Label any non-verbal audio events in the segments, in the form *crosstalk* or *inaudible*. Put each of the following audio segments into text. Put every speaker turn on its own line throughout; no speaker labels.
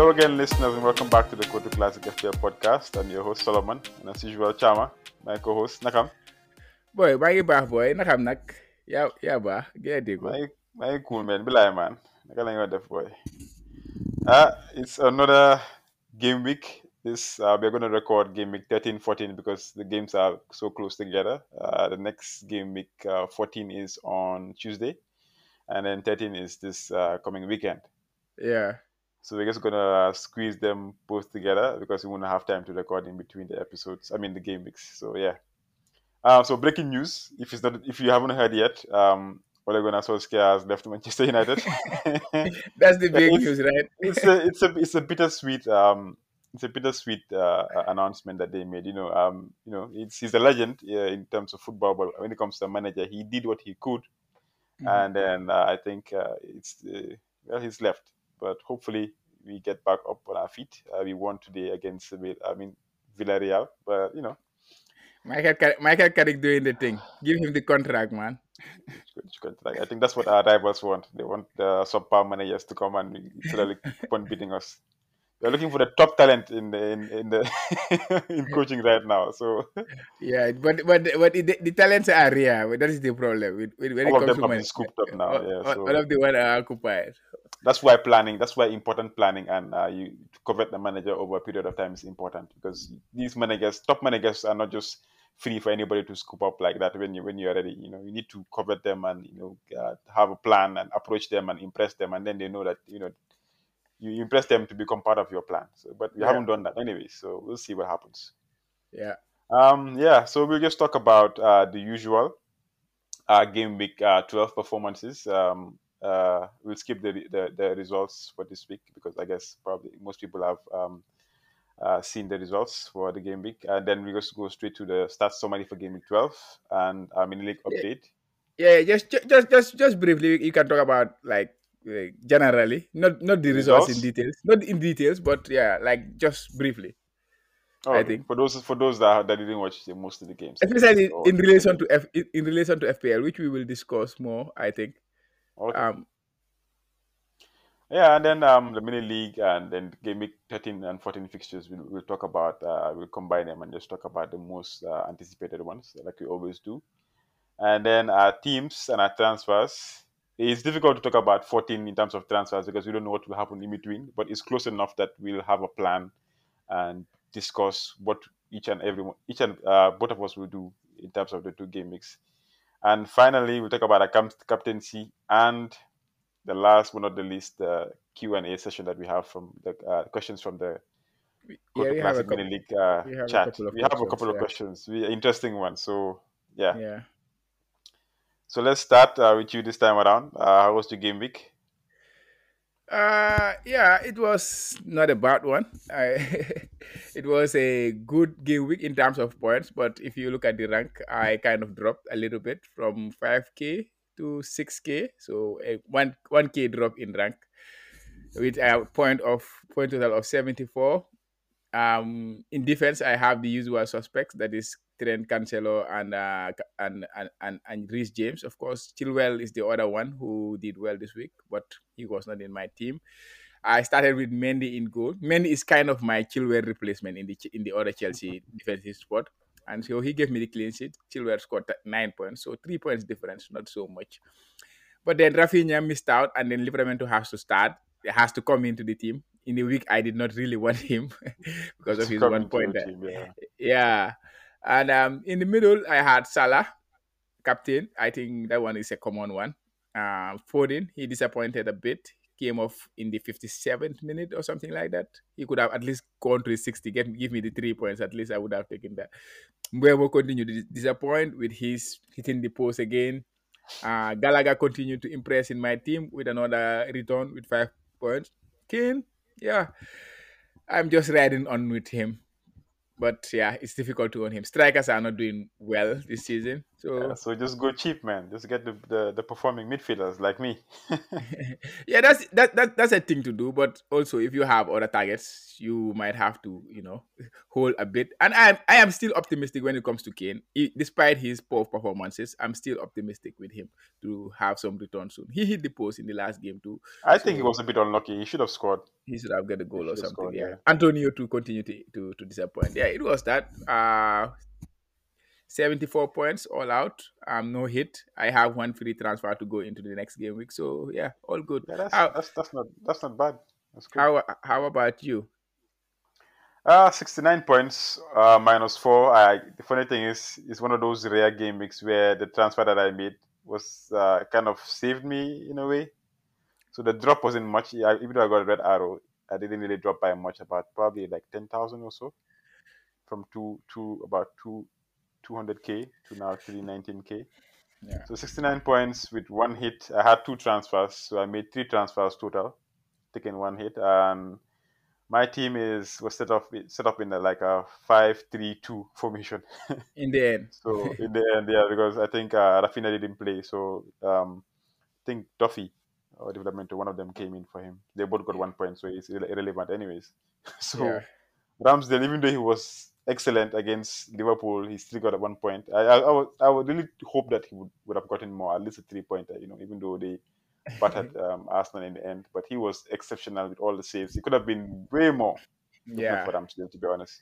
Hello again, listeners, and welcome back to the Kotu Classic FPL podcast. I'm your host, Solomon, and as usual, Chama, my co host, Nakam.
boy maa ngi baax boy na xam nag yeah, yaa baax gën dégg
My, my cool man, Bilai man. Naka lang yung def boy. Uh, it's another game week. This uh, we're going to record game week 13, 14 because the games are so close together. Uh, the next game week uh, 14 is on Tuesday, and then 13 is this uh, coming weekend.
yeah
So we're just gonna squeeze them both together because we won't have time to record in between the episodes. I mean the game weeks. So yeah. Uh, so breaking news. If it's not, if you haven't heard yet, um, Ole Gunnar Solskjaer has left Manchester United. *laughs*
that's the big
It's-
news right
it's a it's a it's a bittersweet um it's a bittersweet uh, announcement that they made. You know, um, you know, it's he's a legend uh, in terms of football, but when it comes to a manager, he did what he could,
Mhm.
and then uh, I think uh, it's uh, well he's left, but hopefully we get back up on our feet. Uh, we won today against I mean Villarreal, but you know
Michael Car- Michael Carrick doing the thing give him the contract man
it's good, it's good. Like, I think that's what our rivals want. They want the subpar managers to come and literally *laughs* keep on beating us. They're looking for the top talent in the in, in the *laughs* in coaching right now. So
yeah but but but the, the talents are rare but that is the problem when it
all of
comes
them
to
have been scooped up now.
all,
Yeah, so
all of the one are occupied
that's why planning. That's why important planning and uh, you to covet the manager over a period of time is important because these managers, top managers, are not just free for anybody to scoop up like that when you when you're ready. You know, you need to covet them and you know uh, have a plan and approach them and impress them, and then they know that you know you impress them to become part of your plan. So, but we
Yeah.
haven't done that anyway, so we'll see what happens.
yeah
Um, yeah, so we'll just talk about uh, the usual uh, game week uh, 12 performances. Um, uh, we'll skip the, the the results for this week because I guess probably most people have um, uh, seen the results for the game week, and then we just go straight to the stats summary for game week 12 and uh, mini league update.
yeah just just just just briefly you can talk about like uh, generally not not the results in details not in details but yeah like just briefly
Oh,
I
okay.
think.
for those for those that, that didn't watch the, most of the games,
especially
Or-
in relation to F, in in relation to FPL, which we will discuss more. I think.
Okay.
Um,
Yeah, and then um, the mini league and then game week 13 and 14 fixtures, we'll, we'll talk about, uh, we'll combine them and just talk about the most uh, anticipated ones, like we always do. And then our teams and our transfers. It's difficult to talk about 14 in terms of transfers because we don't know what will happen in between, but it's close enough that we'll have a plan and discuss what each and every one- each and uh, both of us will do in terms of the two game weeks. And finally, we'll talk about our cap- captaincy and the last but not the least, the Q and A session that we have from the uh, questions from the
yeah, we have couple.
League uh,
we have a
chat.
couple of
we have a
questions,
couple of
yeah.
questions, we, interesting ones. So yeah.
Yeah.
So let's start uh, with you this time around. Uh, how was your game week?
Uh, yeah, it was not a bad one. I, *laughs* it was a good game week in terms of points, but if you look at the rank, I kind of dropped a little bit from 5k to 6k, so a one 1k drop in rank with a point of point total of 74. Um, in defense, I have the usual suspects that is Trent Cancelo and uh, and and and, and Reece James. Of course, Chilwell is the other one who did well this week, but he was not in my team. I started with Mendy in goal. Mendy is kind of my Chilwell replacement in the in the other Chelsea defensive spot, and so he gave me the clean sheet. Chilwell scored nine points, so three points difference, not so much. But then Rafinha missed out, and then Livramento has to start. It has to come into the team. In the week, I did not really want *laughs* him *laughs* because of his one point.
yeah.
Yeah. And um, in the middle, I had Salah, captain. I think that one is a common one. Uh, Foden, he disappointed a bit. Came off in the 57th minute or something like that. He could have at least gone to 60, get, give me the three points. At least I would have taken that. Mbeumo continued to disappoint with his hitting the post again. Uh, Gallagher continued to impress in my team with another return with five points. Kane, yeah, I'm just riding on with him but yeah, it's difficult to own him. Strikers are not doing well this season. So
Yeah, so just go cheap, man. Just get the, the, the performing midfielders like me. *laughs* *laughs*
yeah, that's that, that that's a thing to do. But also, if you have other targets, you might have to, you know, *laughs* hold a bit. And I am I am still optimistic when it comes to Kane, He- despite his poor performances. I'm still optimistic with him to have some return soon. He hit the post in the last game too.
I think he was a bit unlucky. He should have scored.
He should have got a goal or something.
scored,
yeah.
yeah.
Antonio to continue to, to to disappoint. Yeah, it was that. Uh 74 points all out. Um, no hit. I have one free transfer to go into the next game week. So yeah, all good.
Yeah, that's,
How
that's that's not that's not bad. That's good.
how how about you?
Uh, 69 points, uh, minus four. I, the funny thing is, it's one of those rare game weeks where the transfer that I made was uh, kind of saved me in a way. So the drop wasn't much. Yeah, even though I got a red arrow, I didn't really drop by much, about probably like 10,000 or so from two to about two 200k to now 319k.
Yeah.
So 69 points with one hit. I had two transfers, so I made three transfers total, taking one hit. And my team is was set up set up in a, like a five three two *laughs* formation.
In the end. *laughs*
So in the end, yeah, because I think uh, Rafinha didn't play, so um, I think Duffy or Livramento one of them came in for him. They both got one point, so it's irrelevant anyways. *laughs* So
yeah.
Ramsdale, even though he was excellent against Liverpool, he still got one point. I, I, I, would, I would really hope that he would, would have gotten more, at least a three pointer, you know, even though they battered *laughs* um, Arsenal in the end. But he was exceptional with all the saves. He could have been way more
Yeah.
for Ramsdale, to be honest.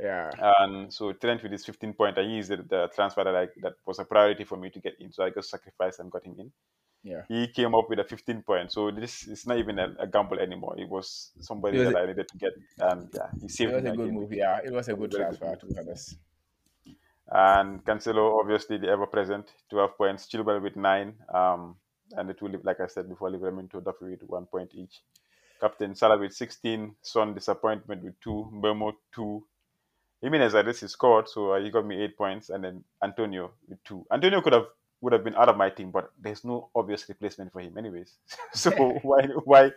Yeah.
And so Trent with his 15 pointer, he is the, the transfer that I that was a priority for me to get in. So I just sacrificed and got him in.
Yeah.
He came up with a 15 point. So this is not even a, a gamble anymore. It was somebody
It was
that I needed to get. And yeah, he
It was a good
again.
move. Yeah, it was a good
Very good
transfer to be honest.
And Cancelo, obviously the ever present, 12 points. Chilwell with nine. Um, and the two, like I said before, Livramento Duffy with one point each. Captain Salah with 16. Son disappointment with two. Mbeumo two. Jimenez at least he scored, so uh, he got me eight points, and then Antonio with two. Antonio could have would have been out of my team, but there's no obvious replacement for him, anyways. *laughs* so *laughs* why why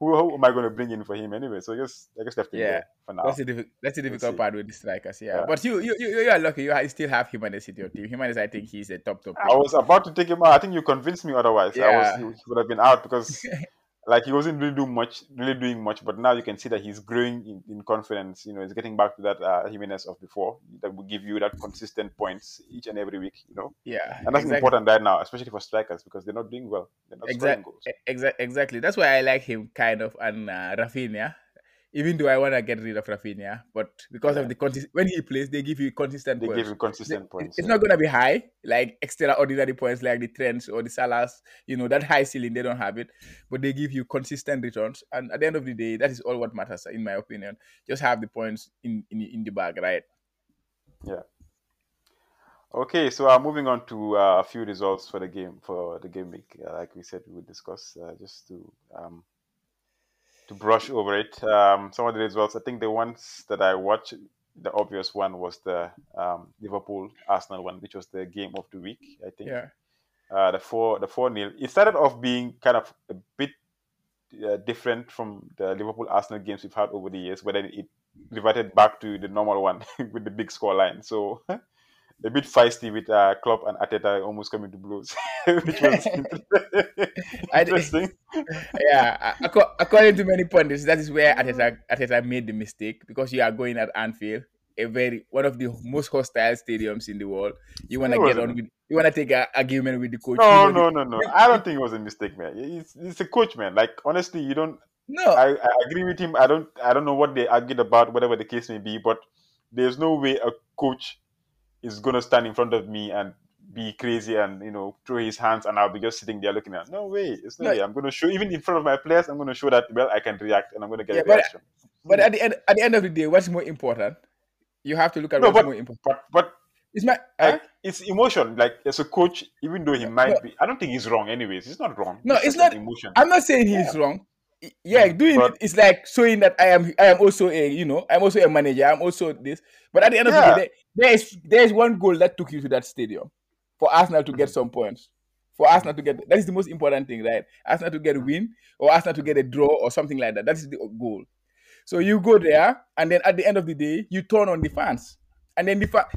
who, who am I going to bring in for him anyway? So I just I just left him
Yeah.
there for now.
That's the that's the difficult part with the strikers. Yeah,
Yeah.
but you you you you are lucky. You still have Jimenez in your team. Jimenez, I think he's a top top.
I was about to take him out. I think you convinced me otherwise. I was
Yeah.
he would have been out because *laughs* like he wasn't really doing much, really doing much. But now you can see that he's growing in, in confidence. You know, he's getting back to that uh, Jimenez of before that will give you that consistent points each and every week. You know,
yeah,
and that's
exactly.
important right now, especially for strikers because they're not doing well. They're not scoring goals.
exact, exactly. That's why I like him kind of and uh, Rafinha. Even though I want to get rid of Rafinha, but because
Yeah.
of the when he plays, they give you consistent points.
They
points.
give you consistent points.
It's
yeah.
not gonna be high, like extraordinary points like the trends or the Salas. You know that high ceiling, they don't have it, but they give you consistent returns. And at the end of the day, that is all what matters, in my opinion. Just have the points in in, in the bag, right? Yeah.
Okay, so uh, moving on to uh, a few results for the game for the game week. Uh, like we said, we would discuss uh, just to um, to brush over it. Um, some of the results, I think the ones that I watched, the obvious one was the um, Liverpool Arsenal one, which was the game of the week. I think
Yeah,
uh, the four the four nil. It started off being kind of a bit uh, different from the Liverpool Arsenal games we've had over the years, but then it reverted back to the normal one *laughs* with the big score line. So *laughs* a bit feisty with uh, Klopp and Arteta almost coming to blows, *laughs* which was *laughs* *laughs* interesting.
yeah. According to many pundits, that is where Arteta, Arteta made the mistake because you are going at Anfield, a very one of the most hostile stadiums in the world. You want to get on with, you want to take a argument with the coach.
No, no, no, no. I don't think it was a mistake, man. It's, it's a coach, man. Like honestly, you don't.
no.
I, I agree with him. I don't. I don't know what they argued about, whatever the case may be. But there's no way a coach is gonna stand in front of me and be crazy and you know throw his hands and I'll be just sitting there looking at. No way. It's no,
No.
way. I'm gonna show even in front of my players. I'm gonna show that well I can react and I'm gonna get
Yeah,
a
but-
reaction.
But at the end, at the end of the day, what's more important? You have to look at
No,
what's
but-
more important.
But but
It's my
like,
huh?
it's emotion. Like as a coach, even though he might
no.
be, I don't think he's wrong. Anyways, he's not wrong.
No,
It's
it's not-
emotion.
I'm not saying he's wrong. Y- Yeah, mm, doing
But-
it is like showing that I am I am also a you know I'm also a manager. I'm also this. But at the end of
Yeah.
the day, there is there is one goal that took you to that stadium for Arsenal to get
Mhm.
some points. For Arsenal to get that is the most important thing, right? Arsenal to get a win or Arsenal to get a draw or something like that. That is the goal. So you go there, and then at the end of the day, you turn on the fans, and then the fa-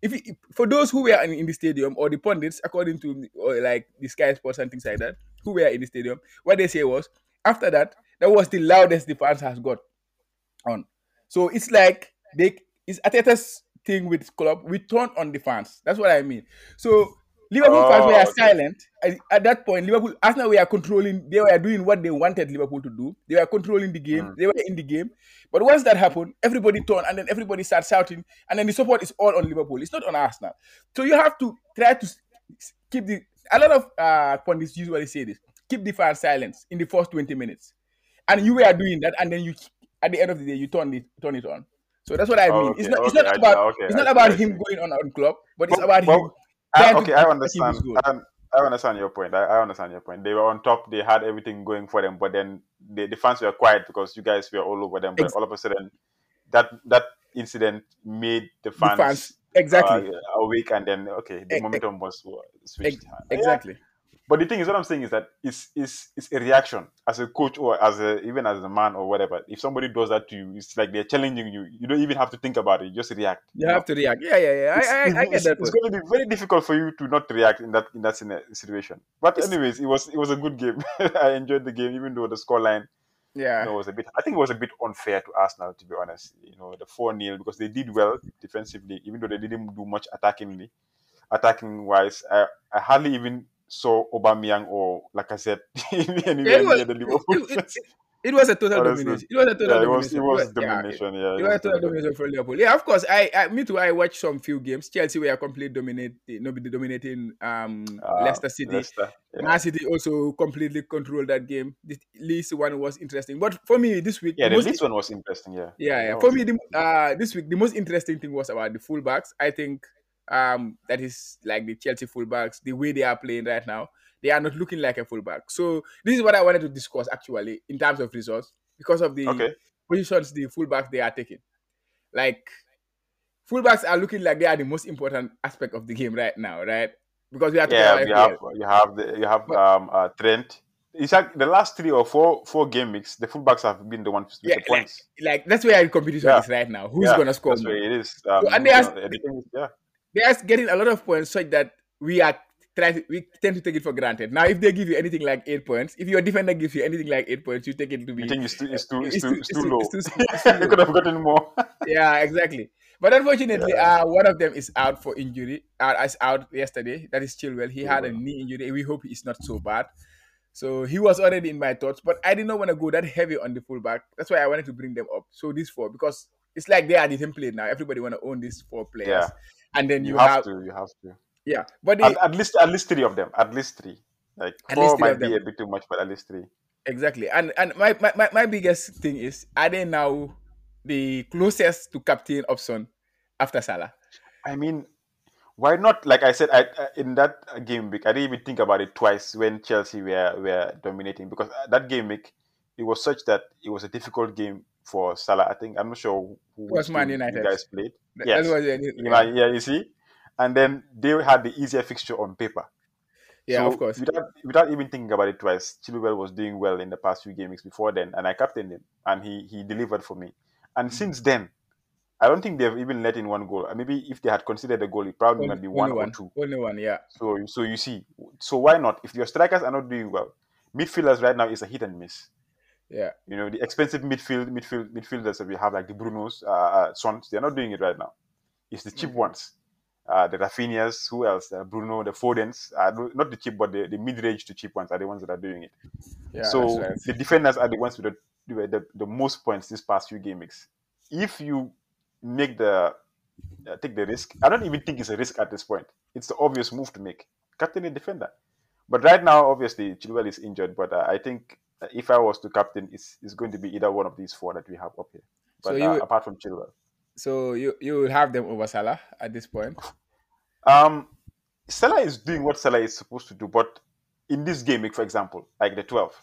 if, it, for those who were in, in, the stadium or the pundits, according to or like the Sky Sports and things like that, who were in the stadium, what they say was after that, that was the loudest the fans has got on. So it's like they it's Arteta's thing with Klopp. We turn on the fans. That's what I mean. So Liverpool oh, fans were okay. silent at, at, that point. Liverpool, Arsenal were controlling. They were doing what they wanted Liverpool to do. They were controlling the game. Mm. They were in the game. But once that happened, everybody turned, and then everybody started shouting, and then the support is all on Liverpool. It's not on Arsenal. So you have to try to keep the. A lot of uh, pundits usually say this: keep the fans silent in the first twenty minutes, and you were doing that, and then you at the end of the day you turn it turn it on. So that's what I mean. Oh, okay, it's not. Okay, it's not about. Okay, it's not about him going on on Klopp, but it's about him
I, okay, I understand. I, I, understand your point. I, I, understand your point. They were on top. They had everything going for them, but then the, the fans were quiet because you guys were all over them. But all of a sudden, that that incident made the fans,
the fans exactly
uh, awake, and then okay, the momentum was switched.
Exactly. Yeah.
But the thing is, what I'm saying is that it's, it's, it's a reaction as a coach or as a, even as a man or whatever. If somebody does that to you, it's like they're challenging you. You don't even have to think about it. You just react.
You, you have know? to react. Yeah, yeah, yeah. I, I, I get that.
It's going to be very difficult for you to not react in that in that situation. But anyways, it was it was a good game. *laughs* I enjoyed the game, even though the scoreline
yeah,
you know, was a bit. I think it was a bit unfair to Arsenal, to be honest. You know, the four 0 because they did well defensively, even though they didn't do much attackingly, attacking wise. I, I hardly even saw Aubameyang or Lacazette anywhere
yeah, near the Liverpool. It, it, it, was a total Honestly. domination. It was a total
yeah,
it was,
domination. It was, domination. Yeah,
it, it was a total domination for Liverpool. Yeah, of course. I, I me too. I watched some few games. Chelsea were completely dominating, nobody dominating um uh, Leicester City. Leicester, yeah. Man City also completely controlled that game. The Leeds one was interesting, but for me this week,
yeah, the, the Leeds one was interesting. Yeah,
yeah, yeah. For me, the, uh, this week the most interesting thing was about the fullbacks. I think um that is like the Chelsea fullbacks, the way they are playing right now they are not looking like a fullback. So this is what I wanted to discuss actually in terms of results because of the okay. positions the fullbacks they are taking. Like fullbacks are looking like they are the most important aspect of the game right now, right? Because we are
yeah, you have, you have the, you have um uh, Trent. It's like the last three or four four game weeks, the fullbacks have been the ones with yeah, the points.
Like, like that's where the competition yeah. is right now. Who's yeah, gonna score?
That's more? where it is. Um,
so, and they are, yeah. They are getting a lot of points such that we are try to, we tend to take it for granted. Now, if they give you anything like eight points, if your defender gives you anything like eight points, you take it to be.
You think it's too, it's too, it's, it's too, it's too, low. It's too, it's too *laughs* you could have gotten more. *laughs*
yeah, exactly. But unfortunately, yeah. uh, one of them is out for injury. Uh, is out yesterday. That is Chilwell. He had a knee injury. We hope it's not so bad. So he was already in my thoughts, but I did not want to go that heavy on the fullback. That's why I wanted to bring them up. So these four, because it's like they are the template now. Everybody want to own these four players, yeah. And then you,
you have,
have
to. You have to
yeah, but
at, at, least at least three of them. At least three. Like four might be a bit too much, but at least three.
Exactly. And and my, my, my my biggest thing is are they now the closest to captain option after Salah?
I mean, why not? Like I said, I, in that game week, I didn't even think about it twice when Chelsea were were dominating because uh, that game week it was such that it was a difficult game for Salah. I think I'm not sure
who was Man United.
guys played. Yes, yeah, yeah, you see, and then they had the easier fixture on paper.
Yeah, so of course.
Without, without even thinking about it twice, Chilwell was doing well in the past few games before then, and I captained him, and he he delivered for me. And mm-hmm. since then, I don't think they've even let in one goal. Maybe if they had considered a goal, it probably only, might be one, one, or two.
Only one, yeah.
So so you see, so why not? If your strikers are not doing well, midfielders right now is a hit and miss.
Yeah.
You know the expensive midfield midfield midfielders that we have like the Brunos, uh, uh Sons, they're not doing it right now. It's the cheap mm-hmm. ones uh, the Raphinhas, who else? Uh, Bruno, the Fodens, uh, not the cheap, but the, the mid-range to cheap ones are the ones that are doing it. Yeah, so right. the defenders are the ones with the, the, the, most points this past few game weeks. If you make the uh, take the risk, I don't even think it's a risk at this point. It's the obvious move to make. Captain a defender. But right now, obviously, Chilwell is injured. But uh, I think if I was to captain, it's, it's going to be either one of these four that we have up here. But so you, uh, apart from Chilwell.
So you you will have them over Salah at this point.
Um, Salah is doing what Salah is supposed to do, but in this game, for example, like the 12,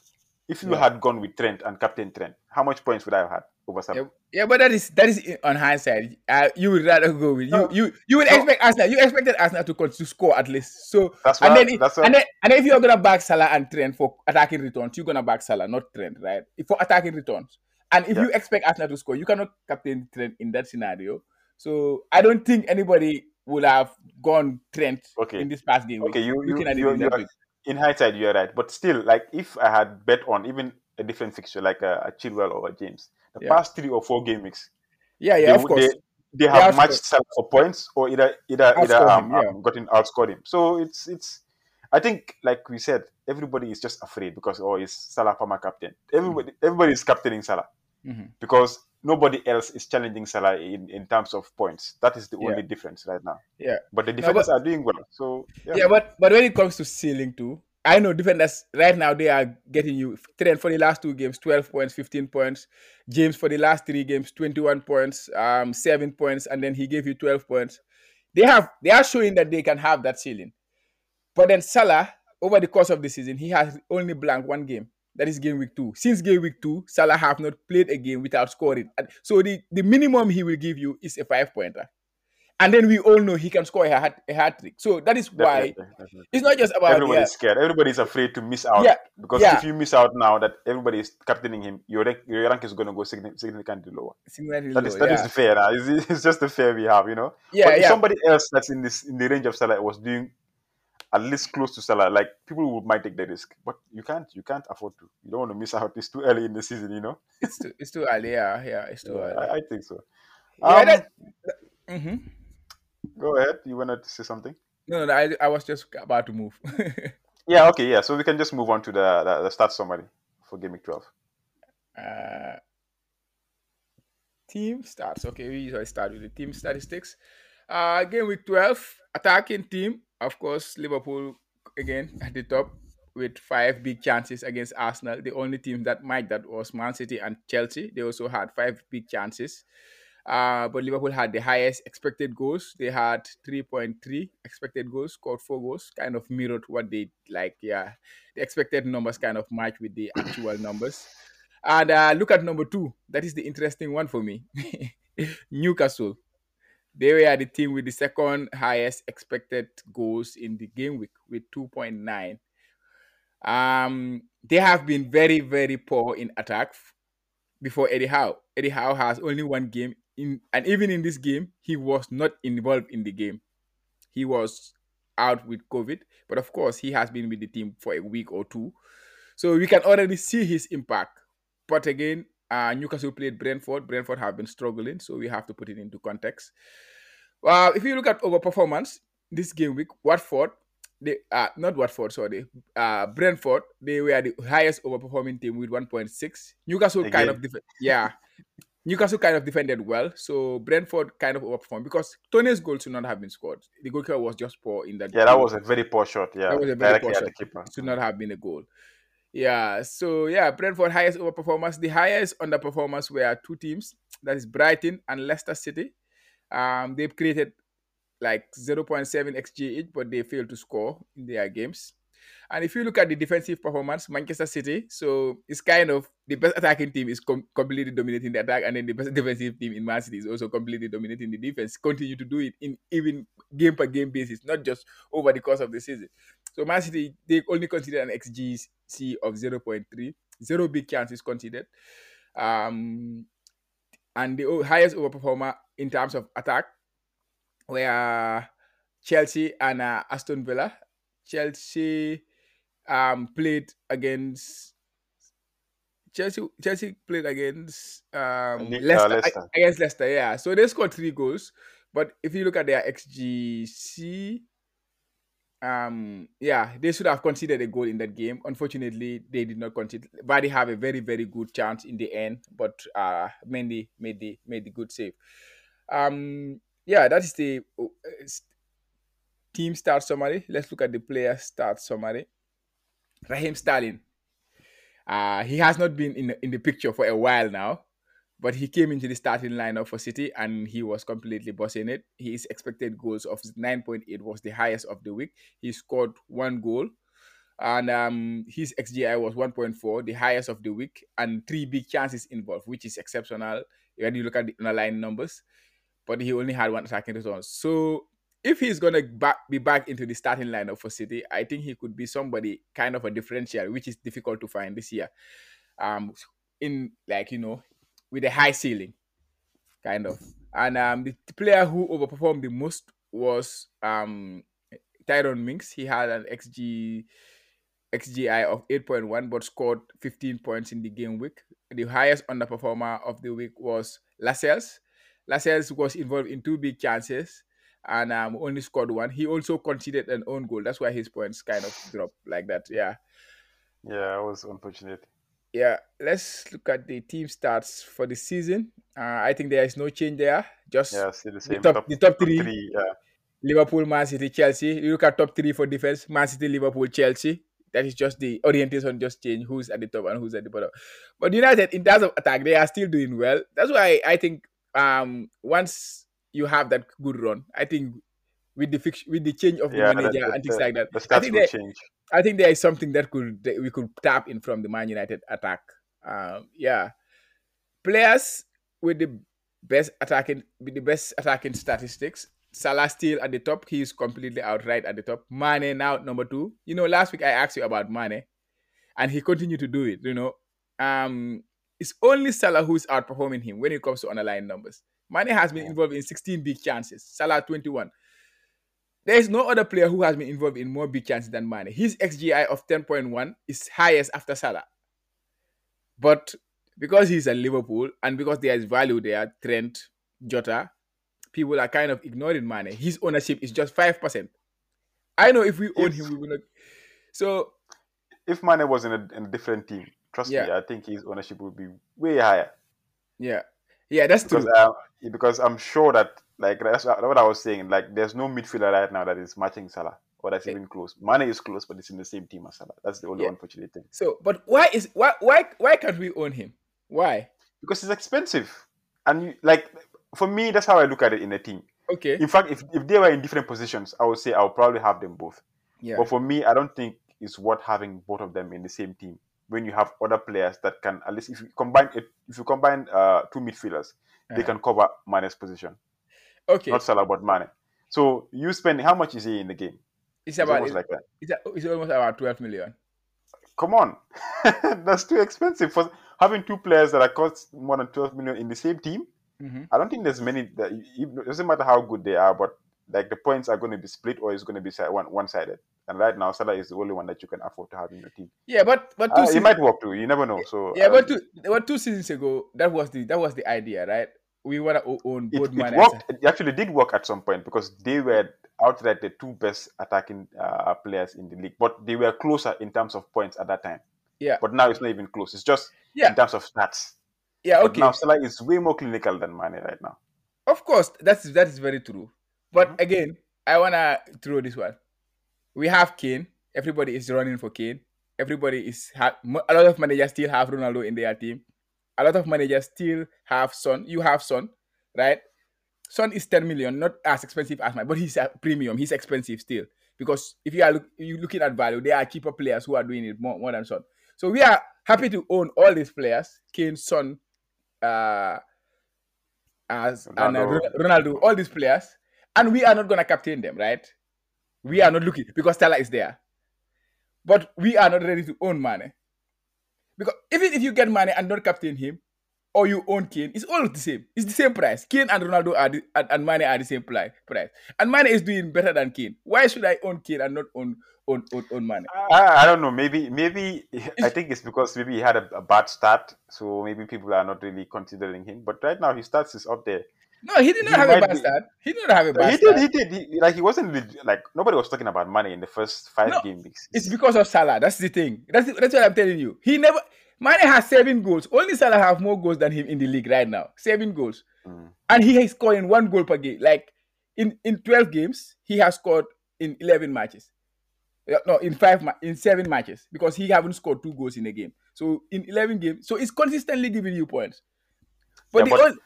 if you yeah. had gone with Trent and Captain Trent, how much points would I have had over Salah?
Yeah, yeah but that is that is on hindsight. Uh, you would rather go with no. you. You you would no. expect Arsenal. You expected Arsenal to to score at least. So
that's
and
then, that's
and then and then if you're gonna back Salah and Trent for attacking returns, you're gonna back Salah, not Trent, right? For attacking returns. And if yeah. you expect Arsenal to score, you cannot captain Trent in that scenario. So I don't think anybody would have gone Trent
Okay.
in this past game.
Okay, you you you you
that
are, in hindsight you're right, but still, like if I had bet on even a different fixture like a, a Chilwell or a James, the
Yeah.
past three or four game weeks,
Yeah, yeah,
they,
of course.
they they have matched Salah for points or either either either um,
him, yeah.
um gotten outscored him. So it's it's I think like we said, everybody is just afraid because oh it's Salah former captain. Everybody everybody is captaining Salah
Mhm.
because nobody else is challenging Salah in, in terms of points. That is the
Yeah.
only difference right now.
Yeah.
But the
No,
defenders
but-
are doing well. So yeah.
Yeah, but but when it comes to ceiling too, I know defenders right now they are getting you Trent for the last two games, 12 points, 15 points. James for the last three games, 21 points, um, seven points, and then he gave you 12 points. They have they are showing that they can have that ceiling. But then Salah, over the course of the season, he has only blanked one game. That is game week two. Since game week two, Salah have not played a game without scoring. So the, the minimum he will give you is a five pointer. And then we all know he can score a hat, a hat trick. So that is why
Definitely, definitely.
it's not just about
Everybody's
yeah,
scared. Everybody's afraid to miss out.
Yeah,
Because
yeah.
if you miss out now that everybody is captaining him, your rank, your rank is going to go significantly lower.
significantly
That is
low,
that is
yeah.
fair. Now. It's, it's just the fair we have, you know.
yeah,
but if
yeah.
somebody else that's in this in the range of Salah was doing at least close to Salah, like people would might take the risk. But you can't you can't afford to. You don't want to miss out. It's too early in the season, you know.
it's too it's too early. Yeah, yeah, it's too early.
I, I think so.
yeah,
Um,
that, Mhm.
Go ahead. You wanted to say something?
No, no, I, I was just about to move. *laughs*
Yeah. Okay. Yeah. So we can just move on to the the, the start summary for Game Week 12.
uh, team starts. Okay, we usually start with the team statistics. Uh, game week 12, attacking team, of course, Liverpool again at the top with five big chances against Arsenal. The only team that might that was Man City and Chelsea. They also had five big chances. Uh, but Liverpool had the highest expected goals. They had 3.3 expected goals, scored four goals, kind of mirrored what they like. Yeah, the expected numbers kind of match with the actual numbers. And uh, look at number two. That is the interesting one for me. *laughs* Newcastle. They were the team with the second highest expected goals in the game week with 2.9. Um, they have been very, very poor in attack before Eddie Howe. Eddie Howe has only one game in, and even in this game, he was not involved in the game. He was out with COVID, but of course, he has been with the team for a week or two, so we can already see his impact. But again, uh, Newcastle played Brentford. Brentford have been struggling, so we have to put it into context. Well, if you look at overperformance this game week, Watford, they uh not Watford, sorry, uh Brentford, they were the highest overperforming team with 1.6. Newcastle kind of different, yeah. *laughs* Newcastle kind of defended well, so Brentford kind of overperformed because Toney's goal should not have been scored. The goalkeeper was just poor in that.
Yeah, that was a very poor shot. Yeah,
That was a very poor shot.
keeper.
should not have been a goal. Yeah, so yeah, Brentford highest overperformance. The highest underperformance were two teams. That is Brighton and Leicester City. Um, they've created like 0.7 xg each, but they failed to score in their games. And if you look at the defensive performance, Manchester City, so it's kind of the best attacking team is com- completely dominating the attack, and then the best defensive team in Man City is also completely dominating the defense. Continue to do it in even game per game basis, not just over the course of the season. So Man City they only considered an XGC of 0.3, zero big chances conceded. Um, and the highest overperformer in terms of attack were Chelsea and uh, Aston Villa. Chelsea um, played against Chelsea. Chelsea played against um,
Le-
Leicester,
Leicester.
against Leicester. Yeah, so they scored three goals. But if you look at their XGC, um, yeah, they should have conceded a goal in that game. Unfortunately, they did not concede. they have a very, very good chance in the end, but uh, Mendy made the made the good save. Um, yeah, that is the uh, team start summary. Let's look at the player start summary. Raheem Sterling. Uh, he has not been in in the picture for a while now, but he came into the starting lineup for City and he was completely bossing it. His expected goals of 9.8 was the highest of the week. He scored one goal, and um, his XGI was 1.4, the highest of the week, and three big chances involved, which is exceptional when you look at the underlying numbers. But he only had one attacking return. So if he's gonna back, be back into the starting lineup for City, I think he could be somebody kind of a differential, which is difficult to find this year. Um, in like you know, with a high ceiling, kind of. And um, the player who overperformed the most was um Tyrone Mings. He had an XG XGI of 8.1 but scored 15 points in the game week. The highest underperformer of the week was Lascelles. Lascelles was involved in two big chances and um, only scored one. He also conceded an own goal. That's why his points kind of dropped like that. Yeah.
Yeah, it was unfortunate.
Yeah, let's look at the team stats for the season. Uh, I think there is no change there. Just
Yeah, still the same.
top- the top three.
yeah.
Liverpool, Man City, Chelsea. You look at top three for defense: Man City, Liverpool, Chelsea. That is just the orientation just change who's at the top and who's at the bottom. But United, in terms of attack, they are still doing well. That's why I think um once you have that good run, I think with the fix, with the change of the
Yeah,
manager and things
the-
like that,
The
I think
will
they,
change.
I think there is something that could that we could tap in from the Man United attack. Um, yeah, players with the best attacking with the best attacking statistics. Salah still at the top. He's completely outright at the top. Mane now number two. You know, last week I asked you about Mane, and he continued to do it. You know, um, it's only Salah who's outperforming him when it comes to underlying numbers. Mane has been involved in 16 big chances. Salah 21. There is no other player who has been involved in more big chances than Mane. His XGI of 10.1 is highest after Salah. But because he's at Liverpool and because there is value there, Trent, Jota, people are kind of ignoring Mane. His ownership is just 5%. I know if we own
If-
him, we will not. So,
If Mane was in a, in a different team, trust me, I think his ownership would be way higher.
yeah. Yeah, that's
Because
true.
uh, because I'm sure that like that's what I was saying. Like there's no midfielder right now that is matching Salah or that's
Yeah.
even close. Mane is close, but it's in the same team as Salah. That's the only
Yeah.
unfortunate thing.
So, but why is why why why can't we own him? Why?
Because it's expensive, and you, like for me, that's how I look at it in a team.
Okay.
In fact, if, if they were in different positions, I would say I'll probably have them both.
Yeah.
But for me, I don't think it's worth having both of them in the same team when you have other players that can at least if you combine it if you combine uh, two midfielders, they
Uh-huh.
can cover Mane's position.
Okay.
Not Salah, but Mane. So you spend how much is he in the game?
It's
It's
about
almost like that.
it's, a- it's almost about 12 million.
Come on, *laughs* that's too expensive for having two players that are cost more than twelve million in the same team.
Mhm.
I don't think there's many. That, it doesn't matter how good they are, but like the points are going to be split or it's going to be one one sided. And right now, Salah is the only one that you can afford to have in your team.
Yeah, but but two
Uh, it
seasons,
might work too. You never know. So
yeah,
um,
but two but two seasons ago that was the that was the idea, right? We want to own
it,
both
it
and
worked. It actually did work at some point because they were outright the two best attacking uh, players in the league, but they were closer in terms of points at that time.
Yeah.
But now it's not even close. It's just
Yeah.
in terms of stats.
Yeah,
But
okay.
now Salah is way more clinical than Mane right now.
Of course, that's that is very true. But
Mhm.
again, I wanna throw this one. We have Kane. Everybody is running for Kane. Everybody is ha- a lot of managers still have Ronaldo in their team. A lot of managers still have Son. You have Son, right? Son is 10 million, not as expensive as Mane, but he's a premium. He's expensive still because if you are look, you looking at value, there are cheaper players who are doing it more, more than Son. So we are happy to own all these players: Kane, Son, uh, as and uh,
Ronaldo,
all these players, and we are not gonna captain them, right? We are not looking because Salah is there, but we are not ready to own Mane because even if you get Mane and not captain him, or you own Kane, it's all the same. It's the same price. Kane and Ronaldo are the, and, and Mane are the same price, and Mane is doing better than Kane. Why should I own Kane and not own own own, own Mane?
I, I don't know. Maybe maybe I think it's because maybe he had a, a bad start, so maybe people are not really considering him. But right now his stats is up there.
No, he did not
He
have a bad start. He did not have a bad
he
start.
did. He did. He, like he wasn't like nobody was talking about Mane in the first five
No,
game weeks.
It's because of Salah. That's the thing. That's that's what I'm telling you. He never. Mane has seven goals. Only Salah have more goals than him in the league right now. Seven goals,
Mm.
and he is scoring one goal per game. Like in in twelve games, he has scored in eleven matches. No, in five, in seven matches because he haven't scored two goals in a game. So in eleven games, so it's consistently giving you points. But
Yeah,
the
but-
only,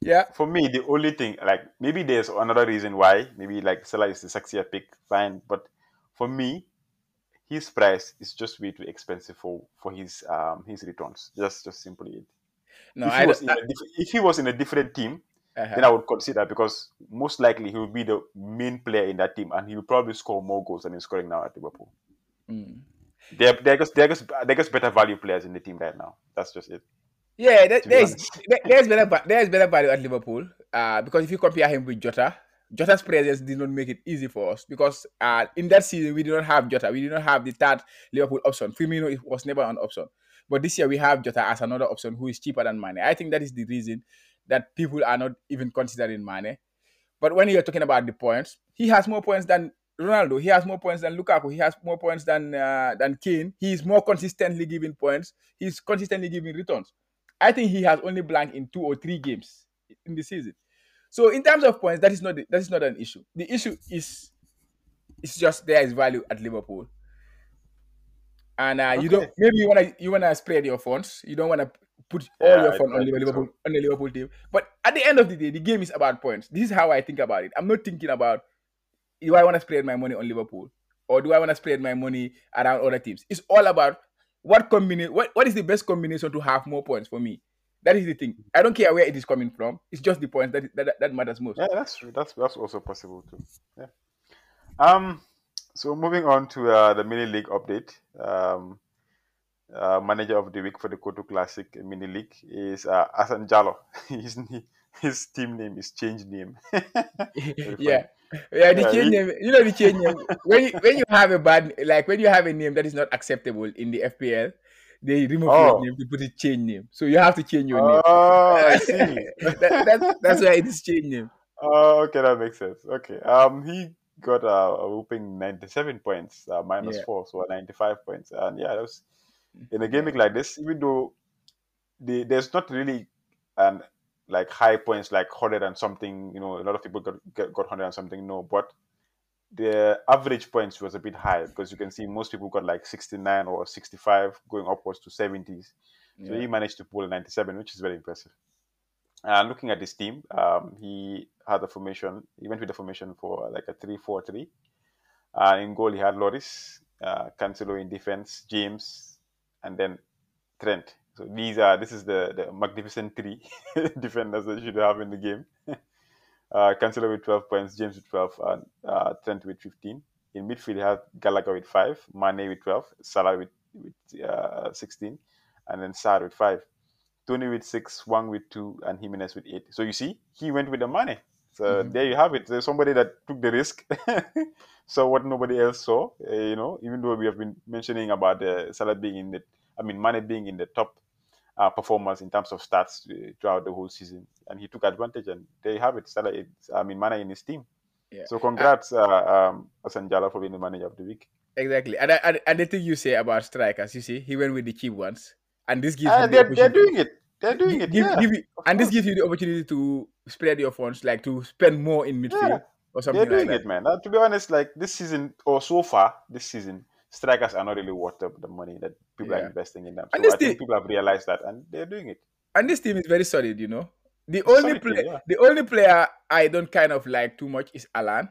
yeah,
For me, the only thing like maybe there's another reason why maybe like Salah is the sexier pick, fine. But for me, his price is just way too expensive for for his um his returns. Just just simply it.
no,
if,
I
he was in a diff- if he was in a different team,
uh-huh.
then I would consider because most likely he will be the main player in that team and he will probably score more goals than he's scoring now at Liverpool.
Mm.
They're, they're, just, they're, just, they're just better value players in the team right now. That's just it.
Yeah, there,
to be
there's there's better there's better value at Liverpool. Uh, because if you compare him with Jota, Jota's presence did not make it easy for us because uh, in that season we did not have Jota. We did not have the third Liverpool option. Firmino was never an option. But this year we have Jota as another option who is cheaper than Mane. I think that is the reason that people are not even considering Mane. But when you're talking about the points, he has more points than Ronaldo. He has more points than Lukaku. He has more points than uh, than Kane. He is more consistently giving points. He's consistently giving returns. I think he has only blanked in two or three games in the season. So in terms of points, that is not the, that is not an issue. The issue is it's just there is value at Liverpool, and uh, you don't maybe you wanna you wanna spread your funds. You don't wanna put all
Yeah,
your
funds
on Liverpool
so.
on the Liverpool team. But at the end of the day, the game is about points. This is how I think about it. I'm not thinking about do I want to spread my money on Liverpool or do I want to spread my money around other teams. It's all about what combination. What, what is the best combination to have more points for me? That is the thing. I don't care where it is coming from. It's just the points that that, that matters most.
Yeah, that's true. That's that's also possible too. Yeah. Um. So moving on to uh, the mini league update. Um. Uh, manager of the week for the Kotu Classic mini league is uh, Asan Jalo. *laughs* his his team name is changed name. *laughs* *laughs*
Yeah. Yeah, the change name, you know the change name. When you when you have a bad like when you have a name that is not acceptable in the FPL, they remove
Oh.
your name to put a change name. So you have to change your name.
Oh, I see. *laughs*
that, that's that's why it is change name.
Oh, okay, that makes sense. Okay. Um, he got uh, a whooping ninety-seven points, uh, minus
Yeah.
four, so ninety-five points. And yeah, that was in a gaming like this. Even though the, there's not really an like high points like hundred and something. You know, a lot of people got got, hundred and something. No, but the average points was a bit high because you can see most people got like sixty-nine or sixty-five, going upwards to seventies. So
Yeah.
he managed to pull 97, which is very impressive. And looking at this team, um, he had a formation. He went with the formation for like a 3 4 3. Uh, in goal, he had Lloris, uh, Cancelo in defense, James, and then Trent. So these are this is the, the magnificent three *laughs* defenders that you should have in the game. *laughs* uh, Cancelo with 12 points, James with 12, and uh, Trent with 15. In midfield, he had Gallagher with 5, Mane with 12, Salah with, with uh, 16, and then Sarr with 5. Toney with 6, Wang with 2, and Jimenez with 8. So you see, he went with the money. So
Mhm.
there you have it. There's somebody that took the risk, *laughs* saw what nobody else saw. uh, you know, even though we have been mentioning about uh, Salah being in the, I mean, Mane being in the top uh, performers in terms of stats uh, throughout the whole season, and he took advantage. And there you have it. Salah, I mean, Mane in his team.
Yeah.
So congrats, uh, um, Hassan Jala for being the manager of the week.
Exactly. And, and and the thing you say about strikers, you see, he went with the cheap ones. And this gives
Uh, they're, they're doing it. They're doing
gi-
it.
give-
yeah.
give and this gives you the opportunity to spread your funds, like to spend more in midfield
Yeah.
or
They're doing
like that.
it, man. Uh, to be honest, like this season or so far, this season, strikers are not really worth the, the money that people are investing in them.
And this
I think
thing-
people have realized that, and they're doing it.
And this team is very solid, you know. The only
solid team,
play,
yeah.
the only player I don't kind of like too much is Alan,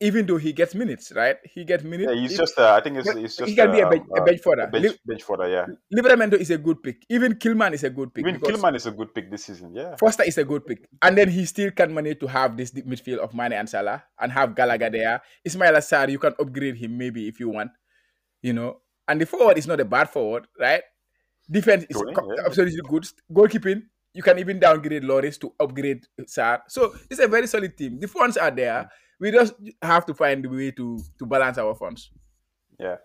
even though he gets minutes, right? He gets minutes.
Yeah, he's
He-
just. Uh, I think it's, it's
he
just.
can be a bench, a
uh,
bench fodder.
a bench,
Li-
bench fodder, yeah.
Livramento is a good pick. Even Kilman is a good pick.
Even Kilman is a good pick this season, yeah.
Foster is a good pick. And then he still can manage to have this deep midfield of Mane and Salah and have Gallagher there. Ismaila Sarr, you can upgrade him maybe if you want, you know. And the forward is not a bad forward, right? Defense is
yeah.
absolutely good. Goalkeeping, you can even downgrade Lloris to upgrade Sarr. So it's a very solid team. The funds are there. We just have to find the way to to balance our funds.
Yeah.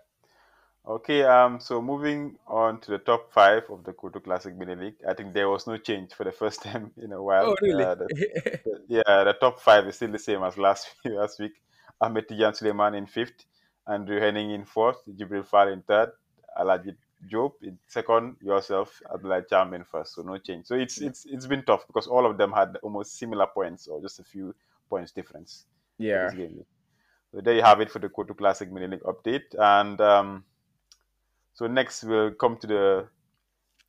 Okay, um, so moving on to the top five of the Kotu Classic Mini League, I think there was no change for the first *laughs* time in a while.
Oh, really?
Uh, the, *laughs* the- yeah, the top five is still the same as last *laughs* last week. Ahmed Tijan Suleiman in fifth, Andrew Henning in fourth, Jibril Fall in third, Alajit Job in second, yourself, Abdullah Cham in first. So no change. So it's it's it's been tough because all of them had almost similar points or just a few points difference
yeah.
So there you have it for the Kotu Classic Mini League update. And um, so next we'll come to the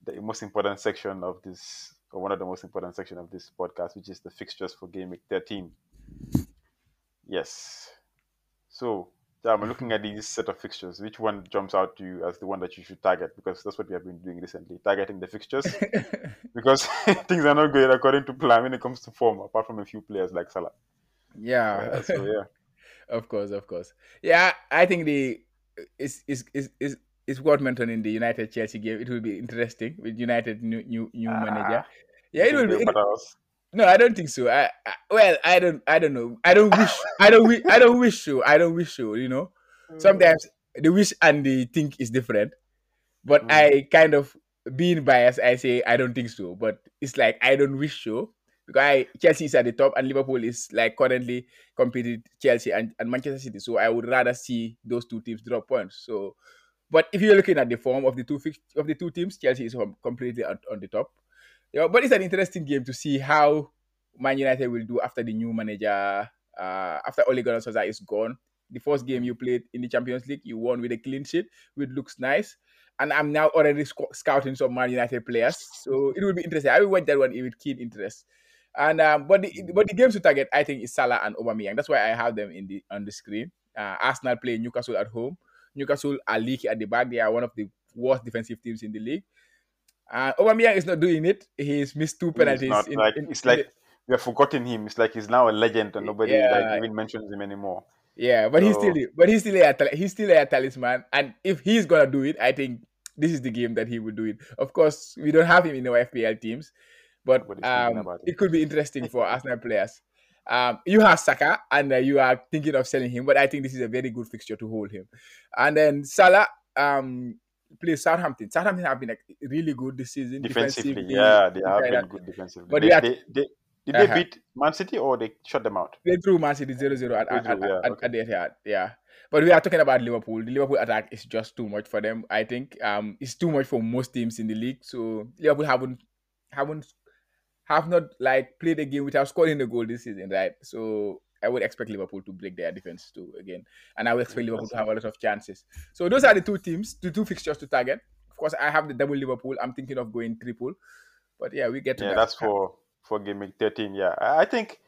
the most important section of this, or one of the most important section of this podcast, which is the fixtures for Game Week 13. Yes. So, Jam, looking at these set of fixtures, which one jumps out to you as the one that you should target? Because that's what we have been doing recently, targeting the fixtures. *laughs* because *laughs* things are not going according to plan when it comes to form, apart from a few players like Salah.
yeah.
Yeah, so *laughs* yeah.
of course, of course. Yeah, I think the is is is is is what mentioned in the United Chelsea game. It will be interesting with United new new new manager.
Ah,
Yeah, it will be.
us.
No, I don't think so. I, I well, I don't, I don't know. I don't wish, I don't, wish, I don't wish so. I don't wish so. You know, sometimes the wish and the think is different. But
Mm.
I kind of being biased, I say I don't think so. But it's like I don't wish so because I, Chelsea is at the top and Liverpool is like currently competing Chelsea and, and Manchester City. So I would rather see those two teams drop points. So, but if you're looking at the form of the two of the two teams, Chelsea is completely on, on the top. Yeah, but it's an interesting game to see how Man United will do after the new manager, uh, after Ole Gunnar Solskjaer is gone. The first game you played in the Champions League, you won with a clean sheet, which looks nice. And I'm now already sc- scouting some Man United players, so it will be interesting. I will watch that one with keen interest. And um, but the but the games to target, I think, is Salah and Aubameyang. That's why I have them in the on the screen. Uh, Arsenal play Newcastle at home. Newcastle are leaky at the back. They are one of the worst defensive teams in the league. Uh, Aubameyang is not doing it. He's missed two
He's
penalties.
not
in-
like
in-
it's
in the-
like we have forgotten him. It's like he's now a legend and nobody
Yeah.
like even mentions him anymore.
Yeah, but he's
So-
still but he's still a he's still a talisman, and if he's gonna do it, I think this is the game that he will do it. Of course, we don't have him in our FPL teams, but um, it
it.
could be interesting *laughs* for Arsenal players. Um, you have Saka, and uh, you are thinking of selling him, but I think this is a very good fixture to hold him. And then Salah um, plays Southampton. Southampton have been like, really good this season
Defensively,
defensively,
yeah, they have been good defensively.
But
they,
they are-
they, they, did
Uh-huh.
they beat Man City or they shut them out?
They drew Man City 0 0 at, at, at,
yeah,
at,
okay.
at the Etihad. Yeah. But we are talking about Liverpool. The Liverpool attack is just too much for them. I think um it's too much for most teams in the league. So Liverpool haven't haven't have not like played a game without scoring a goal this season, right? So I would expect Liverpool to break their defense too again, and I would expect Liverpool to have a lot of chances. So those are the two teams, the two fixtures to target. Of course, I have the double Liverpool. I'm thinking of going triple, but yeah, we get to
Yeah,
that.
that's for for game week 13. Yeah, I think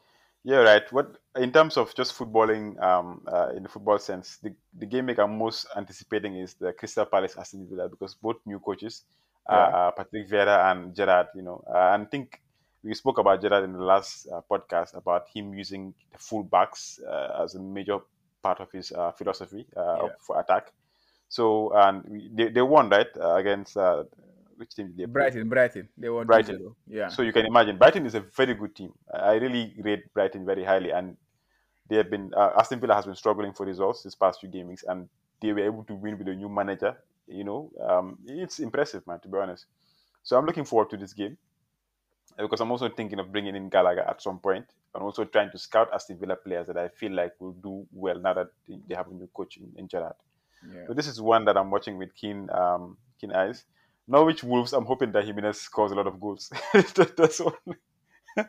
you're right. What in terms of just footballing, um, uh, in the football sense, the, the game I'm most anticipating is the Crystal Palace Aston Villa because both new coaches, uh,
Yeah.
uh, Patrick Vieira and Gerrard. You know, uh, and I think we spoke about Gerrard in the last uh, podcast about him using the full backs uh, as a major part of his uh, philosophy uh,
Yeah.
for attack. So and we, they, they won right uh, against uh, which team did they play?
Brighton, Brighton, they won
Brighton.
2-0. Yeah.
So you can imagine Brighton is a very good team. I really rate Brighton very highly, and they have been uh, Aston Villa has been struggling for results this past few gamings, and they were able to win with a new manager. You know, um, it's impressive, man. To be honest, so I'm looking forward to this game because I'm also thinking of bringing in Gallagher at some point. and also trying to scout Aston Villa players that I feel like will do well now that they- have a new coach in, in Gerrard.
yeah.
So this is one that I'm watching with keen um, keen eyes. Norwich Wolves, I'm hoping that Jimenez scores a lot of goals. *laughs* That- That's all. *laughs*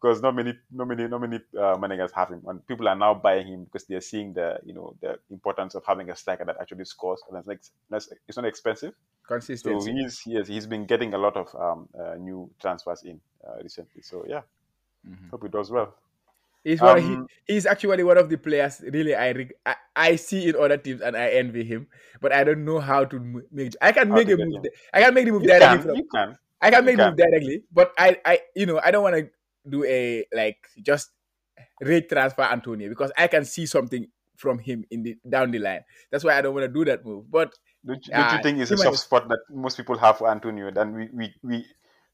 because not many, not many, not many uh, managers have him, and people are now buying him because they're seeing the, you know, the importance of having a striker that actually scores. And it's like it's not expensive, so
Consistency.
he's he has, he's been getting a lot of um, uh, new transfers in uh, recently. So yeah,
Mhm.
hope he does well.
He's one.
Um,
he, he's actually one of the players. Really, I, I I see in other teams and I envy him, but I don't know how to make. I can make a move.
him.
I can make the move
You
directly
can,
from.
you can.
I can
you
make the
can.
move directly, but I I you know I don't want to do a like just rate transfer Antonio because I can see something from him in the down the line. That's why I don't want to do that move. But
Don't you, don't you think it's a soft spot that most people have for Antonio? Then we, we, we,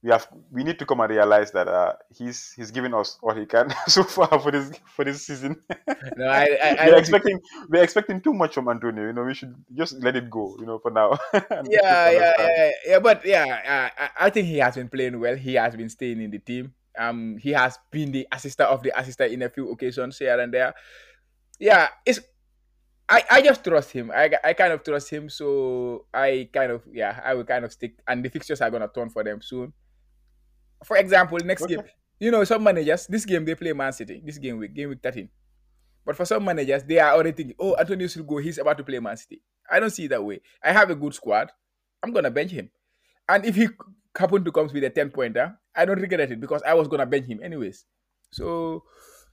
we have we need to come and realize that uh, he's he's giving us all he can *laughs* so far for this for this season. *laughs*
no, I I, I
we're
don't think-
expecting we're expecting too much from Antonio. You know, we should just let it go. You know, for now. *laughs* And
yeah, yeah, yeah, yeah. But yeah, uh, I, I think he has been playing well. He has been staying in the team. Um, he has been the assistant of the assistant in a few occasions here and there. Yeah, it's. I, I just trust him. I, I kind of trust him, so I kind of yeah I will kind of stick. And the fixtures are gonna turn for them soon. For example, next
Okay.
game, you know, some managers this game they play Man City. This game week, game week thirteen. But for some managers, they are already thinking, oh, Antonio should go. He's about to play Man City. I don't see it that way. I have a good squad. I'm gonna bench him. And if he happen comes with a 10 pointer, I don't regret it because I was gonna bench him anyways. So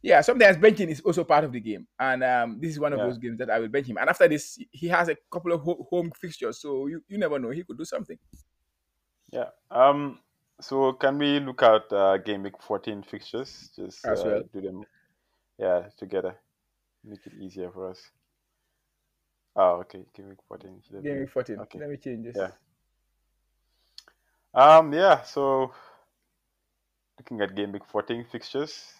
yeah, sometimes benching is also part of the game. And um, this is one of
Yeah.
those games that I will bench him. And after this, he has a couple of ho- home fixtures, so you, you never know. He could do something.
Yeah. Um. So can we look at uh, game week 14 fixtures? Just
As
uh,
well.
do them. Yeah, together. Make it easier for us. Oh, okay. Game week 14.
Game week 14.
Okay.
Let me change this.
Yeah. Um. Yeah. So looking at game week 14 fixtures,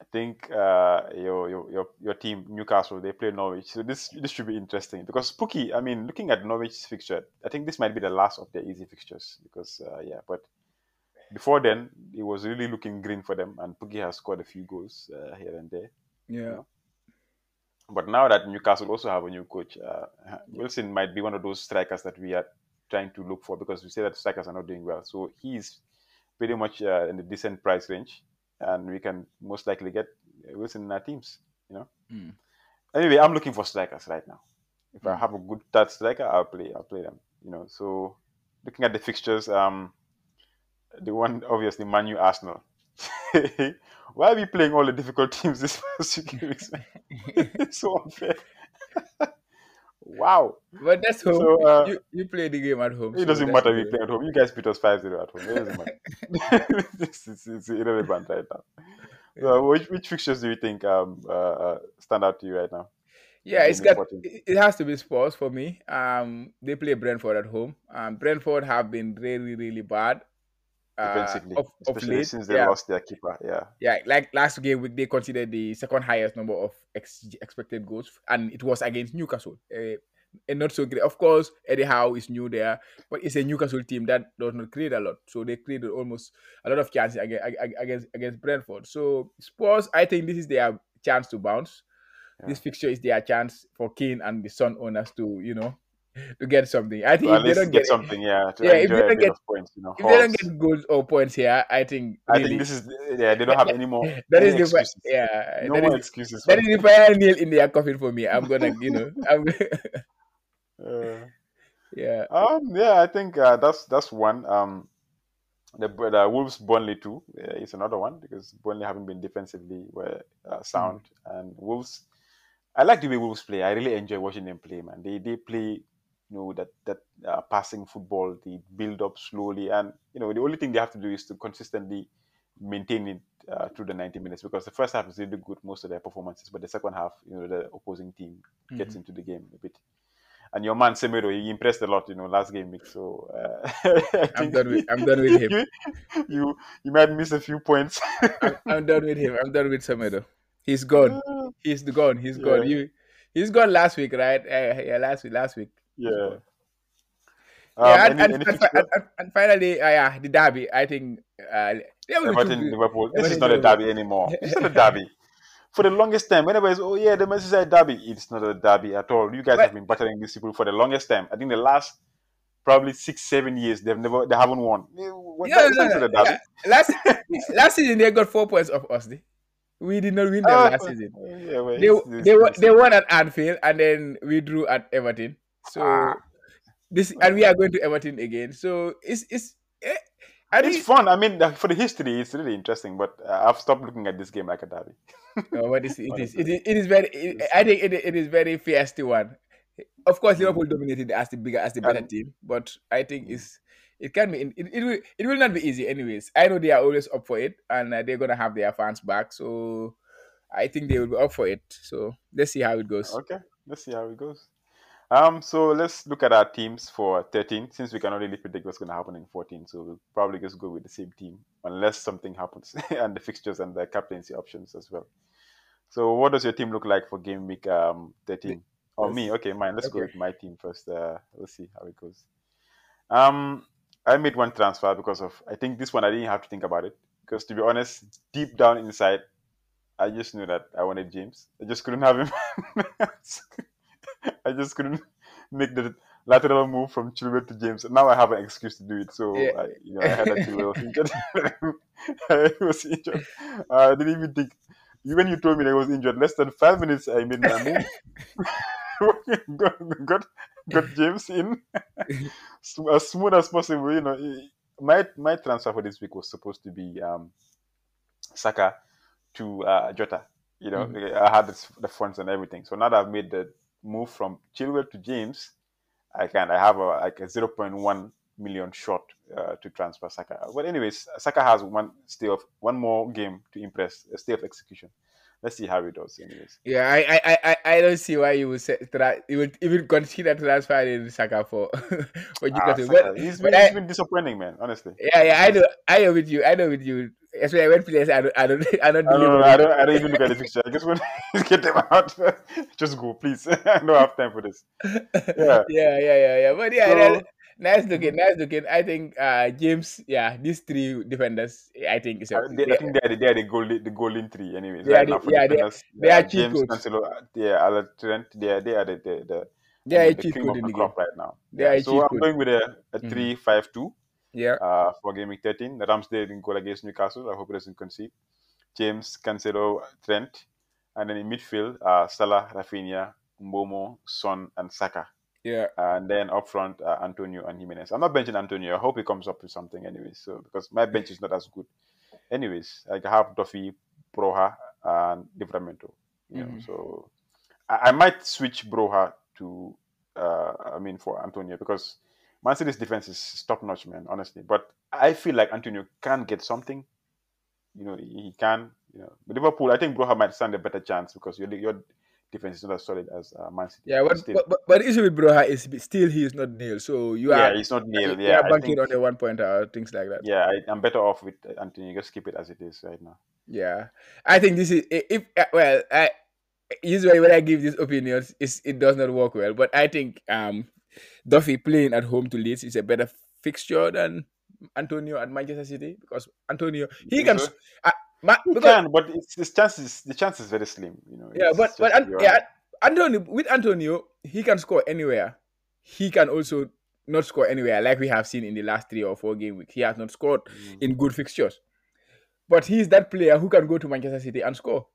I think uh, your, your your your team Newcastle they play Norwich, so this this should be interesting because Spooky. I mean, looking at Norwich's fixture, I think this might be the last of their easy fixtures because uh, yeah, but before then it was really looking green for them, and Pukki has scored a few goals uh, here and there.
Yeah.
But now that Newcastle also have a new coach, uh, Wilson might be one of those strikers that we are trying to look for because we say that strikers are not doing well. So he's pretty much uh, in the decent price range, and we can most likely get Wilson in our teams. You know.
Mm.
Anyway, I'm looking for strikers right now. If I
Mm.
have a good third striker, I'll play. I'll play them. You know. So looking at the fixtures, um, the one obviously Manu Arsenal. *laughs* Why are we playing all the difficult *laughs* teams this past few weeks? *laughs* it's so unfair. Wow.
But that's home.
So, uh,
you, you play the game at home.
It
so
doesn't matter we
good.
play at home. You guys beat us 5 0 at home. It doesn't matter. *laughs* *laughs* it's, it's, it's irrelevant right now. So, which, which fixtures do you think um, uh, uh, stand out to you right now?
Yeah, it's got it it has to be Spurs for me. Um, they play Brentford at home. Um, Brentford have been really, really bad. Uh,
Defensively,
of, of
especially
late.
since they
yeah,
lost their keeper. Yeah.
yeah. Like last game they considered the second highest number of ex- expected goals, and it was against Newcastle. Uh, and not so great. Of course, Eddie Howe is new there, but it's a Newcastle team that does not create a lot. So they created almost a lot of chances against against against Brentford. So Spurs, I think this is their chance to bounce.
Yeah.
This fixture is their chance for Kane and the Son owners to, you know, to get something. I think
To
if they don't
get,
get,
something, yeah, to
Yeah, if they don't
bit
get-
points, you know.
if they don't get goals or points here, I think
I think this is, yeah, they don't have any more *laughs*
that
any
is the
excuses.
yeah
no
that
more
is
excuses.
that is the final nail in their coffin for me. I'm gonna, you know, *laughs* I'm
Uh, *laughs*
yeah.
Um, yeah, I think uh, that's that's one. Um, the, the Wolves Burnley too uh, is another one because Burnley haven't been defensively were, uh, sound, and Wolves. I like the way Wolves play. I really enjoy watching them play, man. They they play, you know, that that uh, passing football. They build up slowly, and you know, the only thing they have to do is to consistently maintain it uh, through the 90 minutes because the first half is really good most of their performances, but the second half, you know, the opposing team gets
Mhm.
into the game a bit. And your man Semedo, he impressed a lot, you know, last game week. So uh, *laughs*
I'm done with I'm done with him.
you, *laughs* you you might miss a few points.
I'm, I'm done with him. I'm done with Semedo. He's gone. *laughs* He's gone. He's gone. You he's gone last week, right? Uh, yeah, last week. Last week.
Yeah. Um,
yeah, and,
any,
and,
any
and, and, finally, uh, yeah, the derby. I think uh, they were
Everton, Liverpool. This is not a derby anymore. It's not a *laughs* derby. For the longest time, whenever it's oh yeah, the Merseyside derby, it's not a derby at all. You guys
But-
have been battering these people for the longest time. I think the last probably six, seven years, they've never they haven't won. Eh, What,
Yeah, no, no,
derby.
yeah. Last last season they got four points off us. eh? We did not win them
Ah,
last season.
yeah, well,
They
it's-
they
it's-
won
it's-
they won at Anfield and then we drew at Everton. So
Ah.
this and we are going to Everton again. So it's it's. Eh,
It's fun. I mean, for the history, it's really interesting. But uh, I've stopped looking at this game like a derby. *laughs*
no, what is it is it is, *laughs* it is very. It, I think it, it is very feisty one. Of course, Liverpool dominated as the bigger as the better team, but I think it's it can be it, it will it will not be easy anyways. I know they are always up for it, and uh, they're gonna have their fans back. So I think they will be up for it. So let's see how it goes.
Okay, let's see how it goes. Um, so let's look at our teams for 13, since we cannot really predict what's going to happen in 14. So we'll probably just go with the same team, unless something happens, *laughs* and the fixtures and the captaincy options as well. So what does your team look like for game week um 13? Oh, me. Okay, mine. Let's go with my team first. Uh, let's see how it goes. Um, I made one transfer because of I think this one I didn't have to think about it because to be honest, deep down inside, I just knew that I wanted James. I just couldn't have him. *laughs* *laughs* I just couldn't *laughs* make the lateral move from Chilwell to James. Now I have an excuse to do it. So
Yeah.
I, you know, I had that Chilwell was *laughs* injured. I was injured. I didn't even think. When you told me that I was injured, less than five minutes, I made my move. got, got got James in as smooth as possible. You know, my my transfer for this week was supposed to be um, Saka to uh, Jota. You know, I had this, the funds and everything. So now that I've made the move from Chilwell to James, I can I have a like a zero point one million shot uh, to transfer Saka. But anyways, Saka has one stay of one more game to impress, a stay of execution. let's see how he does. Anyways,
Yeah, I, I, I, I- I don't see why you would say tra- you would even consider transferring Saka for *laughs* for
ah,
Newcastle.
Saka,
But,
he's
but
been
I,
he's been disappointing, man. Honestly,
yeah, yeah, I know, I know with you, I know with you. Especially when players, I don't, I don't, *laughs* I don't
I don't, I don't, I don't even look at the fixture. I just want *laughs* to get them out. *laughs* just go, please. I don't have time for this. Yeah.
yeah, yeah, yeah, yeah. But yeah,
So-
nice looking, nice looking. I think uh James, yeah, these three defenders, I think is a,
I, they, I think they are the, they are the golden the golden three. Anyways,
They
right
are the- yeah, they- they
uh,
are cheat
James. Cancelo, uh, yeah, Alan Trent. They are they are the the, the
they are
mean, the
cheat
cream of the
the
crop right now.
They
Yeah,
are
so I'm going with a, a
Mhm.
three five two
Yeah,
uh, for game week 13. Ramsdale in goal against Newcastle. I hope he doesn't concede. James Cancelo, Trent, and then in midfield, uh, Salah, Rafinha, Mbeumo, Son, and Saka.
yeah,
And then up front, uh, Antonio and Jimenez. I'm not benching Antonio. I hope he comes up with something anyway. So because my bench is not as good. Anyways, I have Duffy, Broja, and Livramento. You know,
Mhm.
so I, I might switch Broja to, uh, I mean, for Antonio because Man City's defense is top notch, man. Honestly, but I feel like Antonio can get something. You know, he can. You know, but Liverpool, I think Broja might stand a better chance because your your defense is not as solid as uh, Man City.
yeah. But,
Still.
but, but, the issue with Broja is still he is not nailed. So you are
yeah, he's not nailed. Yeah, I
banking
think,
on the one pointer, things like that.
yeah, I, I'm better off with Antonio. Just keep it as it is right now.
Yeah, I think this is if uh, well, I usually when I give these opinions, it's, it does not work well. But I think um, Duffy playing at home to Leeds is a better fixture than Antonio at Manchester City because Antonio he can
so?
uh, ma-
He
because,
can, but it's, the chances the chance is very slim. You know.
yeah, but but An- yeah. Antonio with Antonio he can score anywhere. He can also not score anywhere, like we have seen in the last three or four game weeks. He has not scored
Mm.
in good fixtures, but he's that player who can go to Manchester City and score.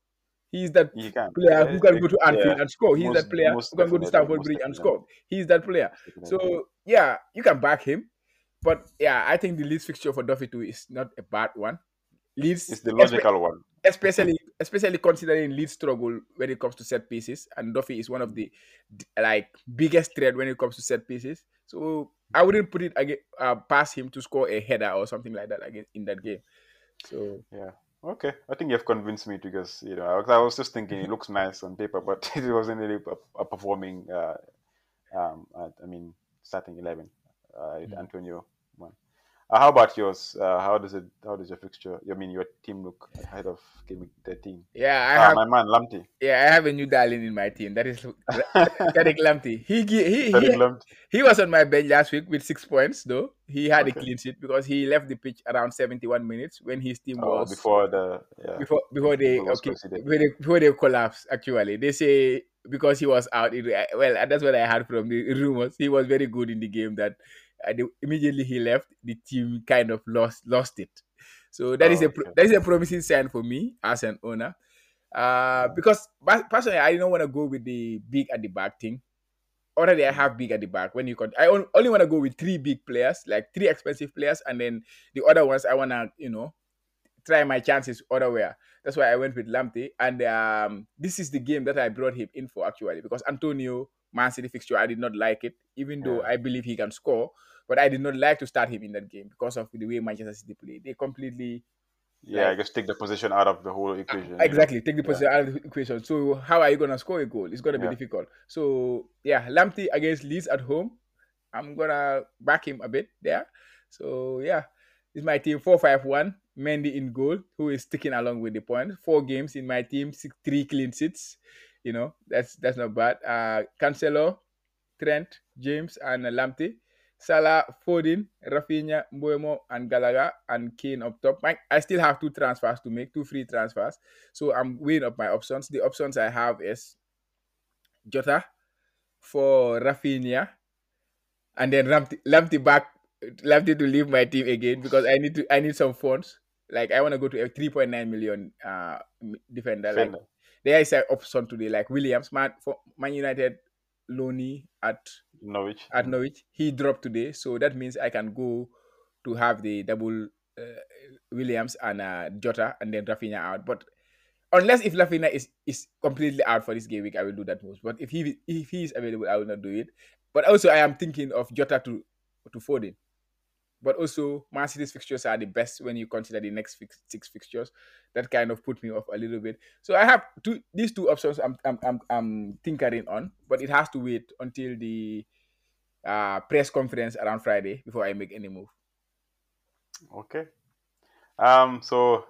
He's that
he can.
player who can go to
Yeah,
Anfield and score. He's
most-
that player who can go to Stamford Bridge and score. He's that player. So yeah, you can back him. But yeah, I think the Leeds fixture for Duffy too is not a bad one. Leeds,
it's the
espe-
logical one.
especially especially considering Leeds struggle when it comes to set pieces, and Duffy is one of the like biggest threat when it comes to set pieces. So I wouldn't put it again uh, past him to score a header or something like that again in that game. So
Yeah. Okay. I think you've convinced me because you know I was, I was just thinking it looks nice on paper, but *laughs* it wasn't really a, a performing. Uh, um, uh, I mean, starting eleven. Uh,
Mm.
Antonio. Uh, how about yours? Uh, how does it? How does your fixture? I mean, your team look ahead of game thirteen?
yeah, I
Ah,
have
my man Lamptey.
yeah I have a new darling in my team. That is *laughs* Tariq Lamptey. He he he,
Lamptey.
He was on my bench last week with six points, though. He had a clean sheet because he left the pitch around 71 minutes when his team
Oh,
was
before the yeah.
before before they okay, before they before they collapsed. Actually, they say because he was out. It, well, that's what I heard from the *laughs* rumors. He was very good in the game. That the, immediately he left, the team kind of lost lost it. So that is
Oh,
a
okay.
that is a promising sign for me as an owner. Uh, because personally, I don't want to go with the big at the back thing. Already, I have big at the back. When you con- I only want to go with three big players, like three expensive players, and then the other ones I wanna, you know, try my chances other way. That's why I went with Lamptey, and um, this is the game that I brought him in for actually because Antonio Man City fixture I did not like it, even though I believe he can score, but I did not like to start him in that game because of the way Manchester City play. They completely
Yeah,
like-
just take the position out of the whole equation. know.
Exactly, take the
Yeah.
position out of the equation. So how are you gonna score a goal? It's gonna be
Yeah.
difficult. So yeah, Lamptey against Leeds at home. I'm gonna back him a bit there. So yeah, this my team four five one. Mendy in goal, who is sticking along with the point. Four games in my team, six, three clean sheets. You know that's that's not bad. Uh, Cancelo, Trent, James, and Lamptey. Salah, Foden, Rafinha, Mbeumo, and Gallagher, and Kane up top. My, I still have two transfers to make, two free transfers. So I'm weighing up my options. The options I have is Jota for Rafinha, and then Lamptey back, Lamptey to leave my team again because I need to. I need some funds. Like I want to go to a 3.9 million uh defender. Like there is an option today, like Williams, Man for Man United, Loney at
Norwich.
at Norwich. He dropped today, so that means I can go to have the double uh, Williams and uh, Jota and then Rafinha out. But unless if Rafinha is is completely out for this game week, I will do that most. But if he if he is available, I will not do it. But also, I am thinking of Jota to to Foden. But also Man City's fixtures are the best when you consider the next fix, six fixtures. That kind of put me off a little bit. So I have two these two options I'm I'm I'm, I'm tinkering on, but it has to wait until the uh, press conference around Friday before I make any move.
Okay. Um. So,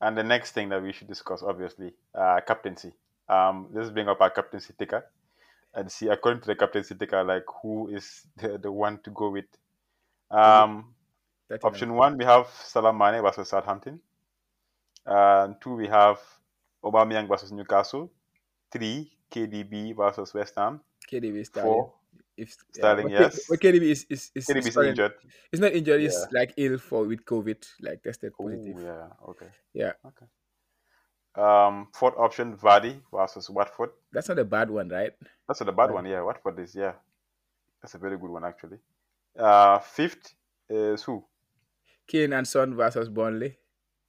and the next thing that we should discuss, obviously, uh, captaincy. Um. Let's bring up our captaincy ticker and see, according to the captaincy ticker, like who is the, the one to go with. Um. Option one, we have Salah Mane versus Southampton. And two, we have Aubameyang versus Newcastle. Three, KDB versus West Ham.
KDB Sterling.
Four,
If
Sterling,
K-
yes.
But KDB is is is,
KDB
is
is injured.
It's not injured. It's
Yeah.
like ill for with COVID, like tested positive.
yeah. Okay.
Yeah.
Okay. Um, fourth option, Vardy versus Watford.
That's not a bad one, right?
That's not a bad one. Yeah, Watford is yeah. That's a very good one actually. Uh, fifth is who
Kane and Son versus Burnley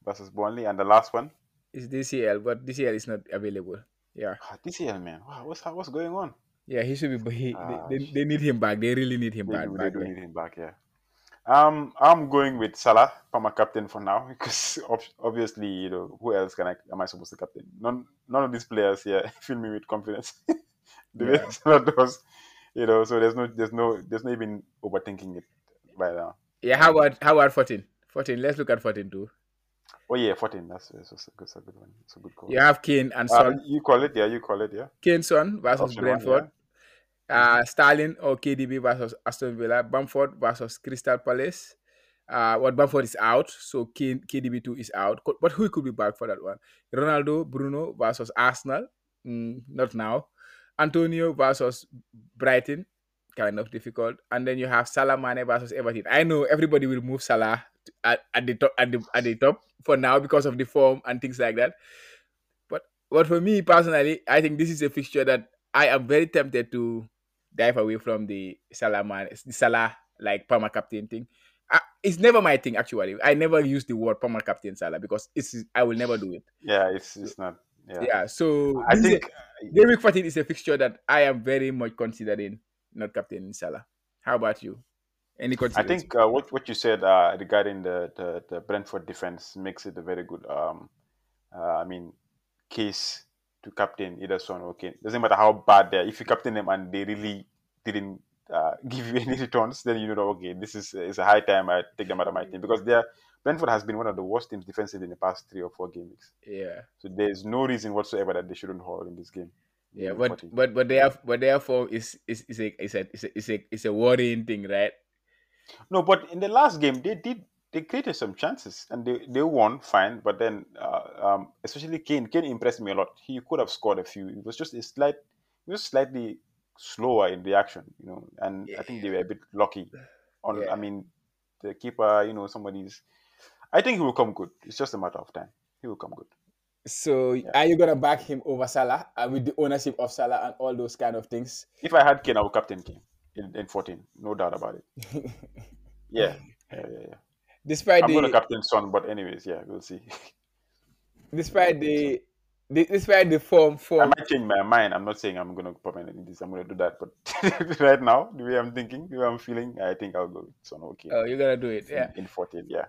versus Burnley, and the last one,
is DCL, but DCL is not available. Yeah,
ah, DCL man. Wow, what's what's going on?
yeah, he should be. He,
Ah,
they, they, need him back. They really need him
They
back.
do, they do need him back. Yeah. Um, I'm going with Salah for my captain for now *laughs* because ob- obviously, you know, who else can I am I supposed to captain? None, none of these players here *laughs* fill me with confidence. *laughs* the way Salah does, you know. So there's no, there's no, there's no even overthinking it right now.
Yeah, how about how about 14? 14. Let's look at 14 too.
Oh yeah, 14. That's, that's, a good, that's a good one. It's a good call.
You have Kane and
Uh,
Son.
you call it, yeah. You call it, yeah.
Kane Son versus
Option one,
Brentford. Uh, Sterling or KDB versus Aston Villa. Bamford versus Crystal Palace. Uh, what Bamford is out, so Kane, KDB two is out. But who could be back for that one? Ronaldo, Bruno versus Arsenal. Mm, not now. Antonio versus Brighton. Kind of difficult. And then you have Salah Mane versus Everton. I know everybody will move Salah at, at the top at the at the top for now because of the form and things like that. But but for me personally, I think this is a fixture that I am very tempted to dive away from the Salah man, the Salah like perma captain thing. I, it's never my thing actually. I never use the word perma captain Salah because it's I will never do it.
Yeah, it's it's not. Yeah.
Yeah. so
I think
week 14 is a fixture that I am very much considering not captain Salah. How about you? Any
I think uh, what what you said uh, regarding the, the the Brentford defense makes it a very good. Um, uh, I mean, case to captain either Son or Kane. Doesn't matter how bad they are. If you captain them and they really didn't uh, *laughs* give you any returns, then you know okay, this is it's a high time I take them out of my team because they are, Brentford has been one of the worst teams defensively in the past three or four game weeks.
yeah.
So there's no reason whatsoever that they shouldn't hold in this game.
Yeah, but
14.
but but their but their form is is is a is a is a is a, is a worrying thing, right?
No, but in the last game they did they created some chances and they, they won fine. But then uh, um, especially Kane, Kane impressed me a lot. He could have scored a few. It was just a slight, it was slightly slower in reaction, you know. And I think they were a bit lucky. On
Yeah.
I mean, the keeper, you know, somebody's. I think he will come good. It's just a matter of time. He will come good.
So are you gonna back him over Salah uh, with the ownership of Salah and all those kind of things?
If I had Kane, I would captain Kane in, in 14. No doubt about it. *laughs* Yeah. Yeah, yeah, yeah.
despite
I'm
the
going to captain Son, but anyways, yeah, we'll see. *laughs*
despite the, the despite the form
I
form
might change my mind. I'm not saying I'm going to permanently this. I'm going to do that, but *laughs* right now, the way I'm thinking, the way I'm feeling, I think I'll go with Son. Okay,
oh you're gonna do it yeah
in, in 14, yeah.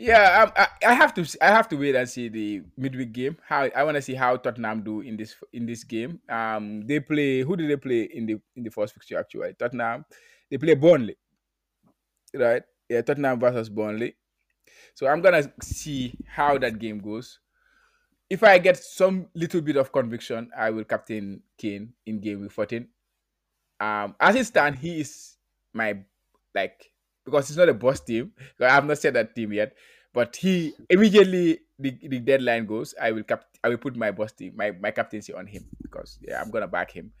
Yeah um, I, I have to I have to wait and see the midweek game. How I want to see how Tottenham do in this in this game. Um they play who did they play in the in the first fixture actually? Tottenham they play Burnley right? Yeah Tottenham versus Burnley. So I'm gonna see how that game goes. If I get some little bit of conviction I will captain Kane in game week 14 um as it stands he is my like because it's not a boss team. I have not said that team yet. But he immediately the, the deadline goes I will cap I will put my boss team my, my captaincy on him. Because yeah I'm gonna back him.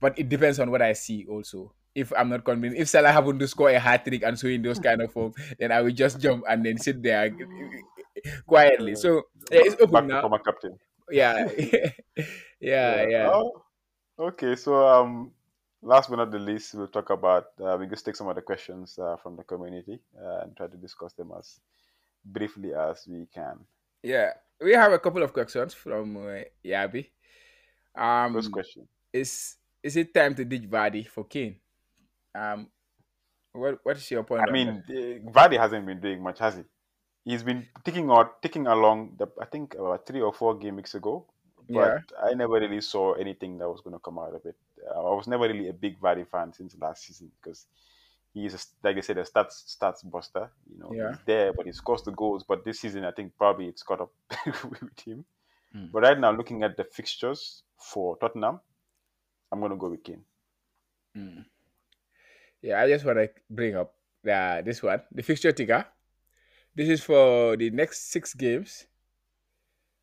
But it depends on what I see also. If I'm not convinced if Salah happen to score a hat trick and so in those kind of form then I will just jump and then sit there quietly. So yeah, it's open
Back
now.
former captain. *laughs*
yeah yeah. yeah.
Oh, okay. So, um, last but not the least, we'll talk about. Uh, we just take some of the questions uh, from the community uh, and try to discuss them as briefly as we can.
Yeah, we have a couple of questions from uh, Yabi. Um,
First question.
is is it time to ditch Vardy for Kane? Um, What What is your point?
I mean, uh, Vardy hasn't been doing much, has he? He's been ticking out, ticking along. The, I think about three or four game weeks ago, but
Yeah.
I never really saw anything that was going to come out of it. I was never really a big Vardy fan since last season because he's a, like I said, a stats stats buster. You know,
Yeah.
he's there, but he scores the goals. But this season, I think probably it's caught up *laughs* with him.
Hmm.
But right now, looking at the fixtures for Tottenham, I'm going to go with Kane.
Mm. Yeah, I just want to bring up uh, this one, the fixture ticker. This is for the next six games.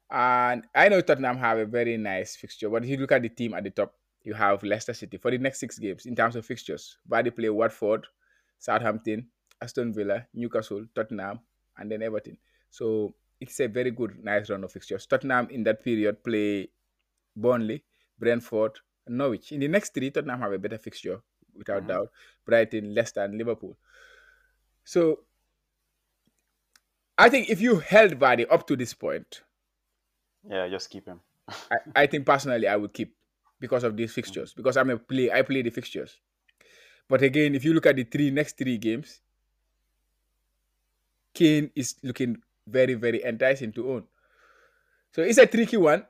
And I know Tottenham have a very nice fixture, but if you look at the team at the top, you have Leicester City for the next six games in terms of fixtures. Vardy play Watford, Southampton, Aston Villa, Newcastle, Tottenham, and then Everton. So it's a very good, nice run of fixtures. Tottenham in that period play Burnley, Brentford, Norwich. In the next three, Tottenham have a better fixture, without
Mhm.
doubt. Brighton, Leicester, and Liverpool. So I think if you held Vardy up to this point,
Yeah, just keep him.
I, I think personally I would keep because of these fixtures. Because I'm a play, I play the fixtures. But again, if you look at the three next three games, Kane is looking very, very enticing to own. So it's a tricky one.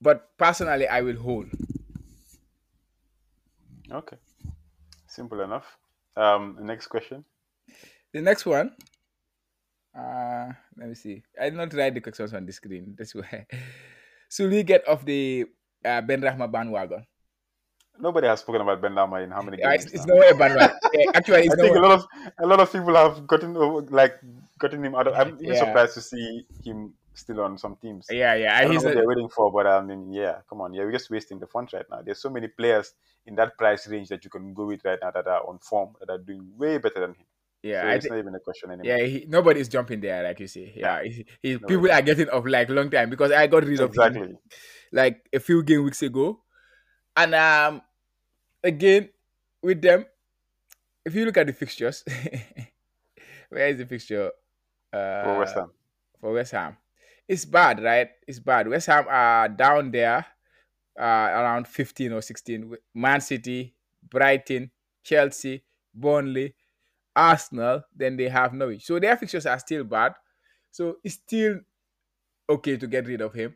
But personally, I will hold.
Okay, simple enough. Um, next question.
The next one, uh, let me see. I did not write the questions on the screen. That's why. *laughs* We get off the uh, Ben Rahma bandwagon?
Nobody has spoken about Ben Rahma in how many games?
it's, it's
now?
no a bandwagon. Yeah, actually, it's *laughs*
I think a lot of a lot of people have gotten like gotten him out of. I'm even
Yeah.
surprised to see him still on some teams.
Yeah, yeah.
I don't know what
a,
they're waiting for, but I mean, yeah, come on, yeah, we're just wasting the funds right now. There's so many players in that price range that you can go with right now that are on form that are doing way better than him.
Yeah.
so it's
thi-
not even a question anymore.
yeah, he, nobody is jumping there, like you say. Yeah, he, he, people are getting off like long time because I got rid of him
exactly.
like a few game weeks ago, and um, again with them, if you look at the fixtures, *laughs* where is the fixture? Uh,
For West Ham.
for West Ham. It's bad, right? It's bad. West Ham are down there uh, around 15 or 16. Man City, Brighton, Chelsea, Burnley, Arsenal, then they have Norwich. So their fixtures are still bad. So it's still okay to get rid of him,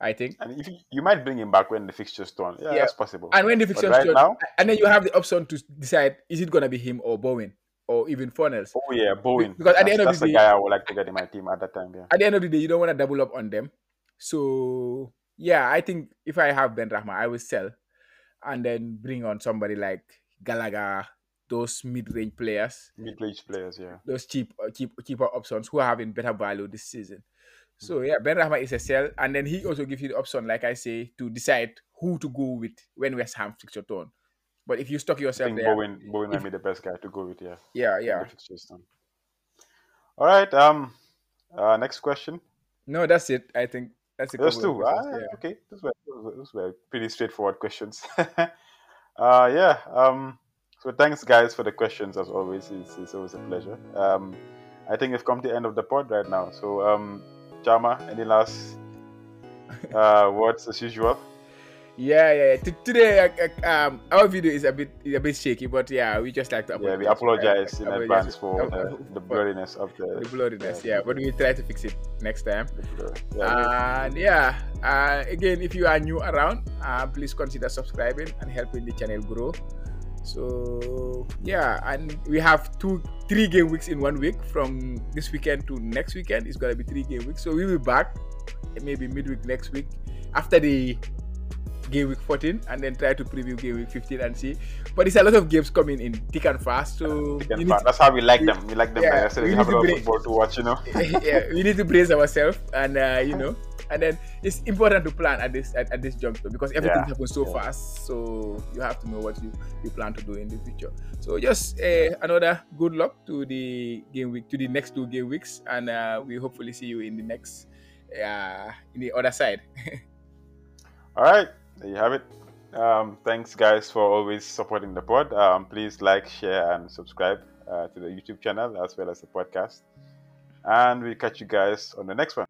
I think.
And if you, you might bring him back when the fixture's done. Yeah,
Yeah.
that's possible.
And when the fixtures
right
turn-
now,
and then you have the option to decide is it gonna be him or Bowen or even Fornals.
oh yeah, Bowen.
because at the end of
that's
the
the
day-
guy I would like to get in my team at that time. Yeah.
at the end of the day, you don't want to double up on them. So yeah, I think if I have Ben Rahma, I will sell and then bring on somebody like Gallagher, those mid-range players,
Mid-range players, yeah.
those cheap, uh, cheap, cheaper options who are having better value this season. So yeah, Ben Rahma is a sell, and then he also gives you the option, like I say, to decide who to go with when West Ham fixture turn. But if you stock
I
yourself
think
there,
Bowen, Bowen might be the best guy to go with. Yeah.
yeah, yeah.
All right. Um. Uh, next question.
No, that's it. I think that's a
Those two. Ah,
yeah.
Okay. Those were, those were- those were pretty straightforward questions. *laughs* uh, yeah. Um. So thanks, guys, for the questions. As always, it's, it's always a pleasure. Um, I think we've come to the end of the pod right now. So, um, Chama, any last *laughs* uh words as usual?
Yeah, yeah. yeah. T- today, uh, um, our video is a bit is a bit shaky, but yeah, we just like to
Yeah, we
apologize.
apologize in
apologize
advance for
uh,
the, the blurriness of the,
the bloodiness. Yeah, but we try to fix it next time.
Yeah,
And yeah, uh, again, if you are new around, uh, please consider subscribing and helping the channel grow. So yeah, and we have two, three game weeks in one week from this weekend to next weekend. It's gonna be three game weeks. So we'll be back maybe midweek next week after the game week 14 and then try to preview game week 15 and see. But it's a lot of games coming in thick and fast. So
Thick and fast. That's how we like them. We like them.
Yeah,
Yeah, so
we
we have a lot of football to watch. You know. *laughs*
yeah, we need to brace ourselves, and uh, you *laughs* know, and then it's important to plan at this at, at this juncture because everything
Yeah,
happens so
yeah.
fast. So you have to know what you, you plan to do in the future. So just uh, another good luck to the game week to the next two game weeks, and uh, we hopefully see you in the next uh, in the other side. *laughs*
All right, there you have it. Um, thanks, guys, for always supporting the pod. Um, please like, share, and subscribe uh, to the YouTube channel as well as the podcast. And we'll catch you guys on the next one.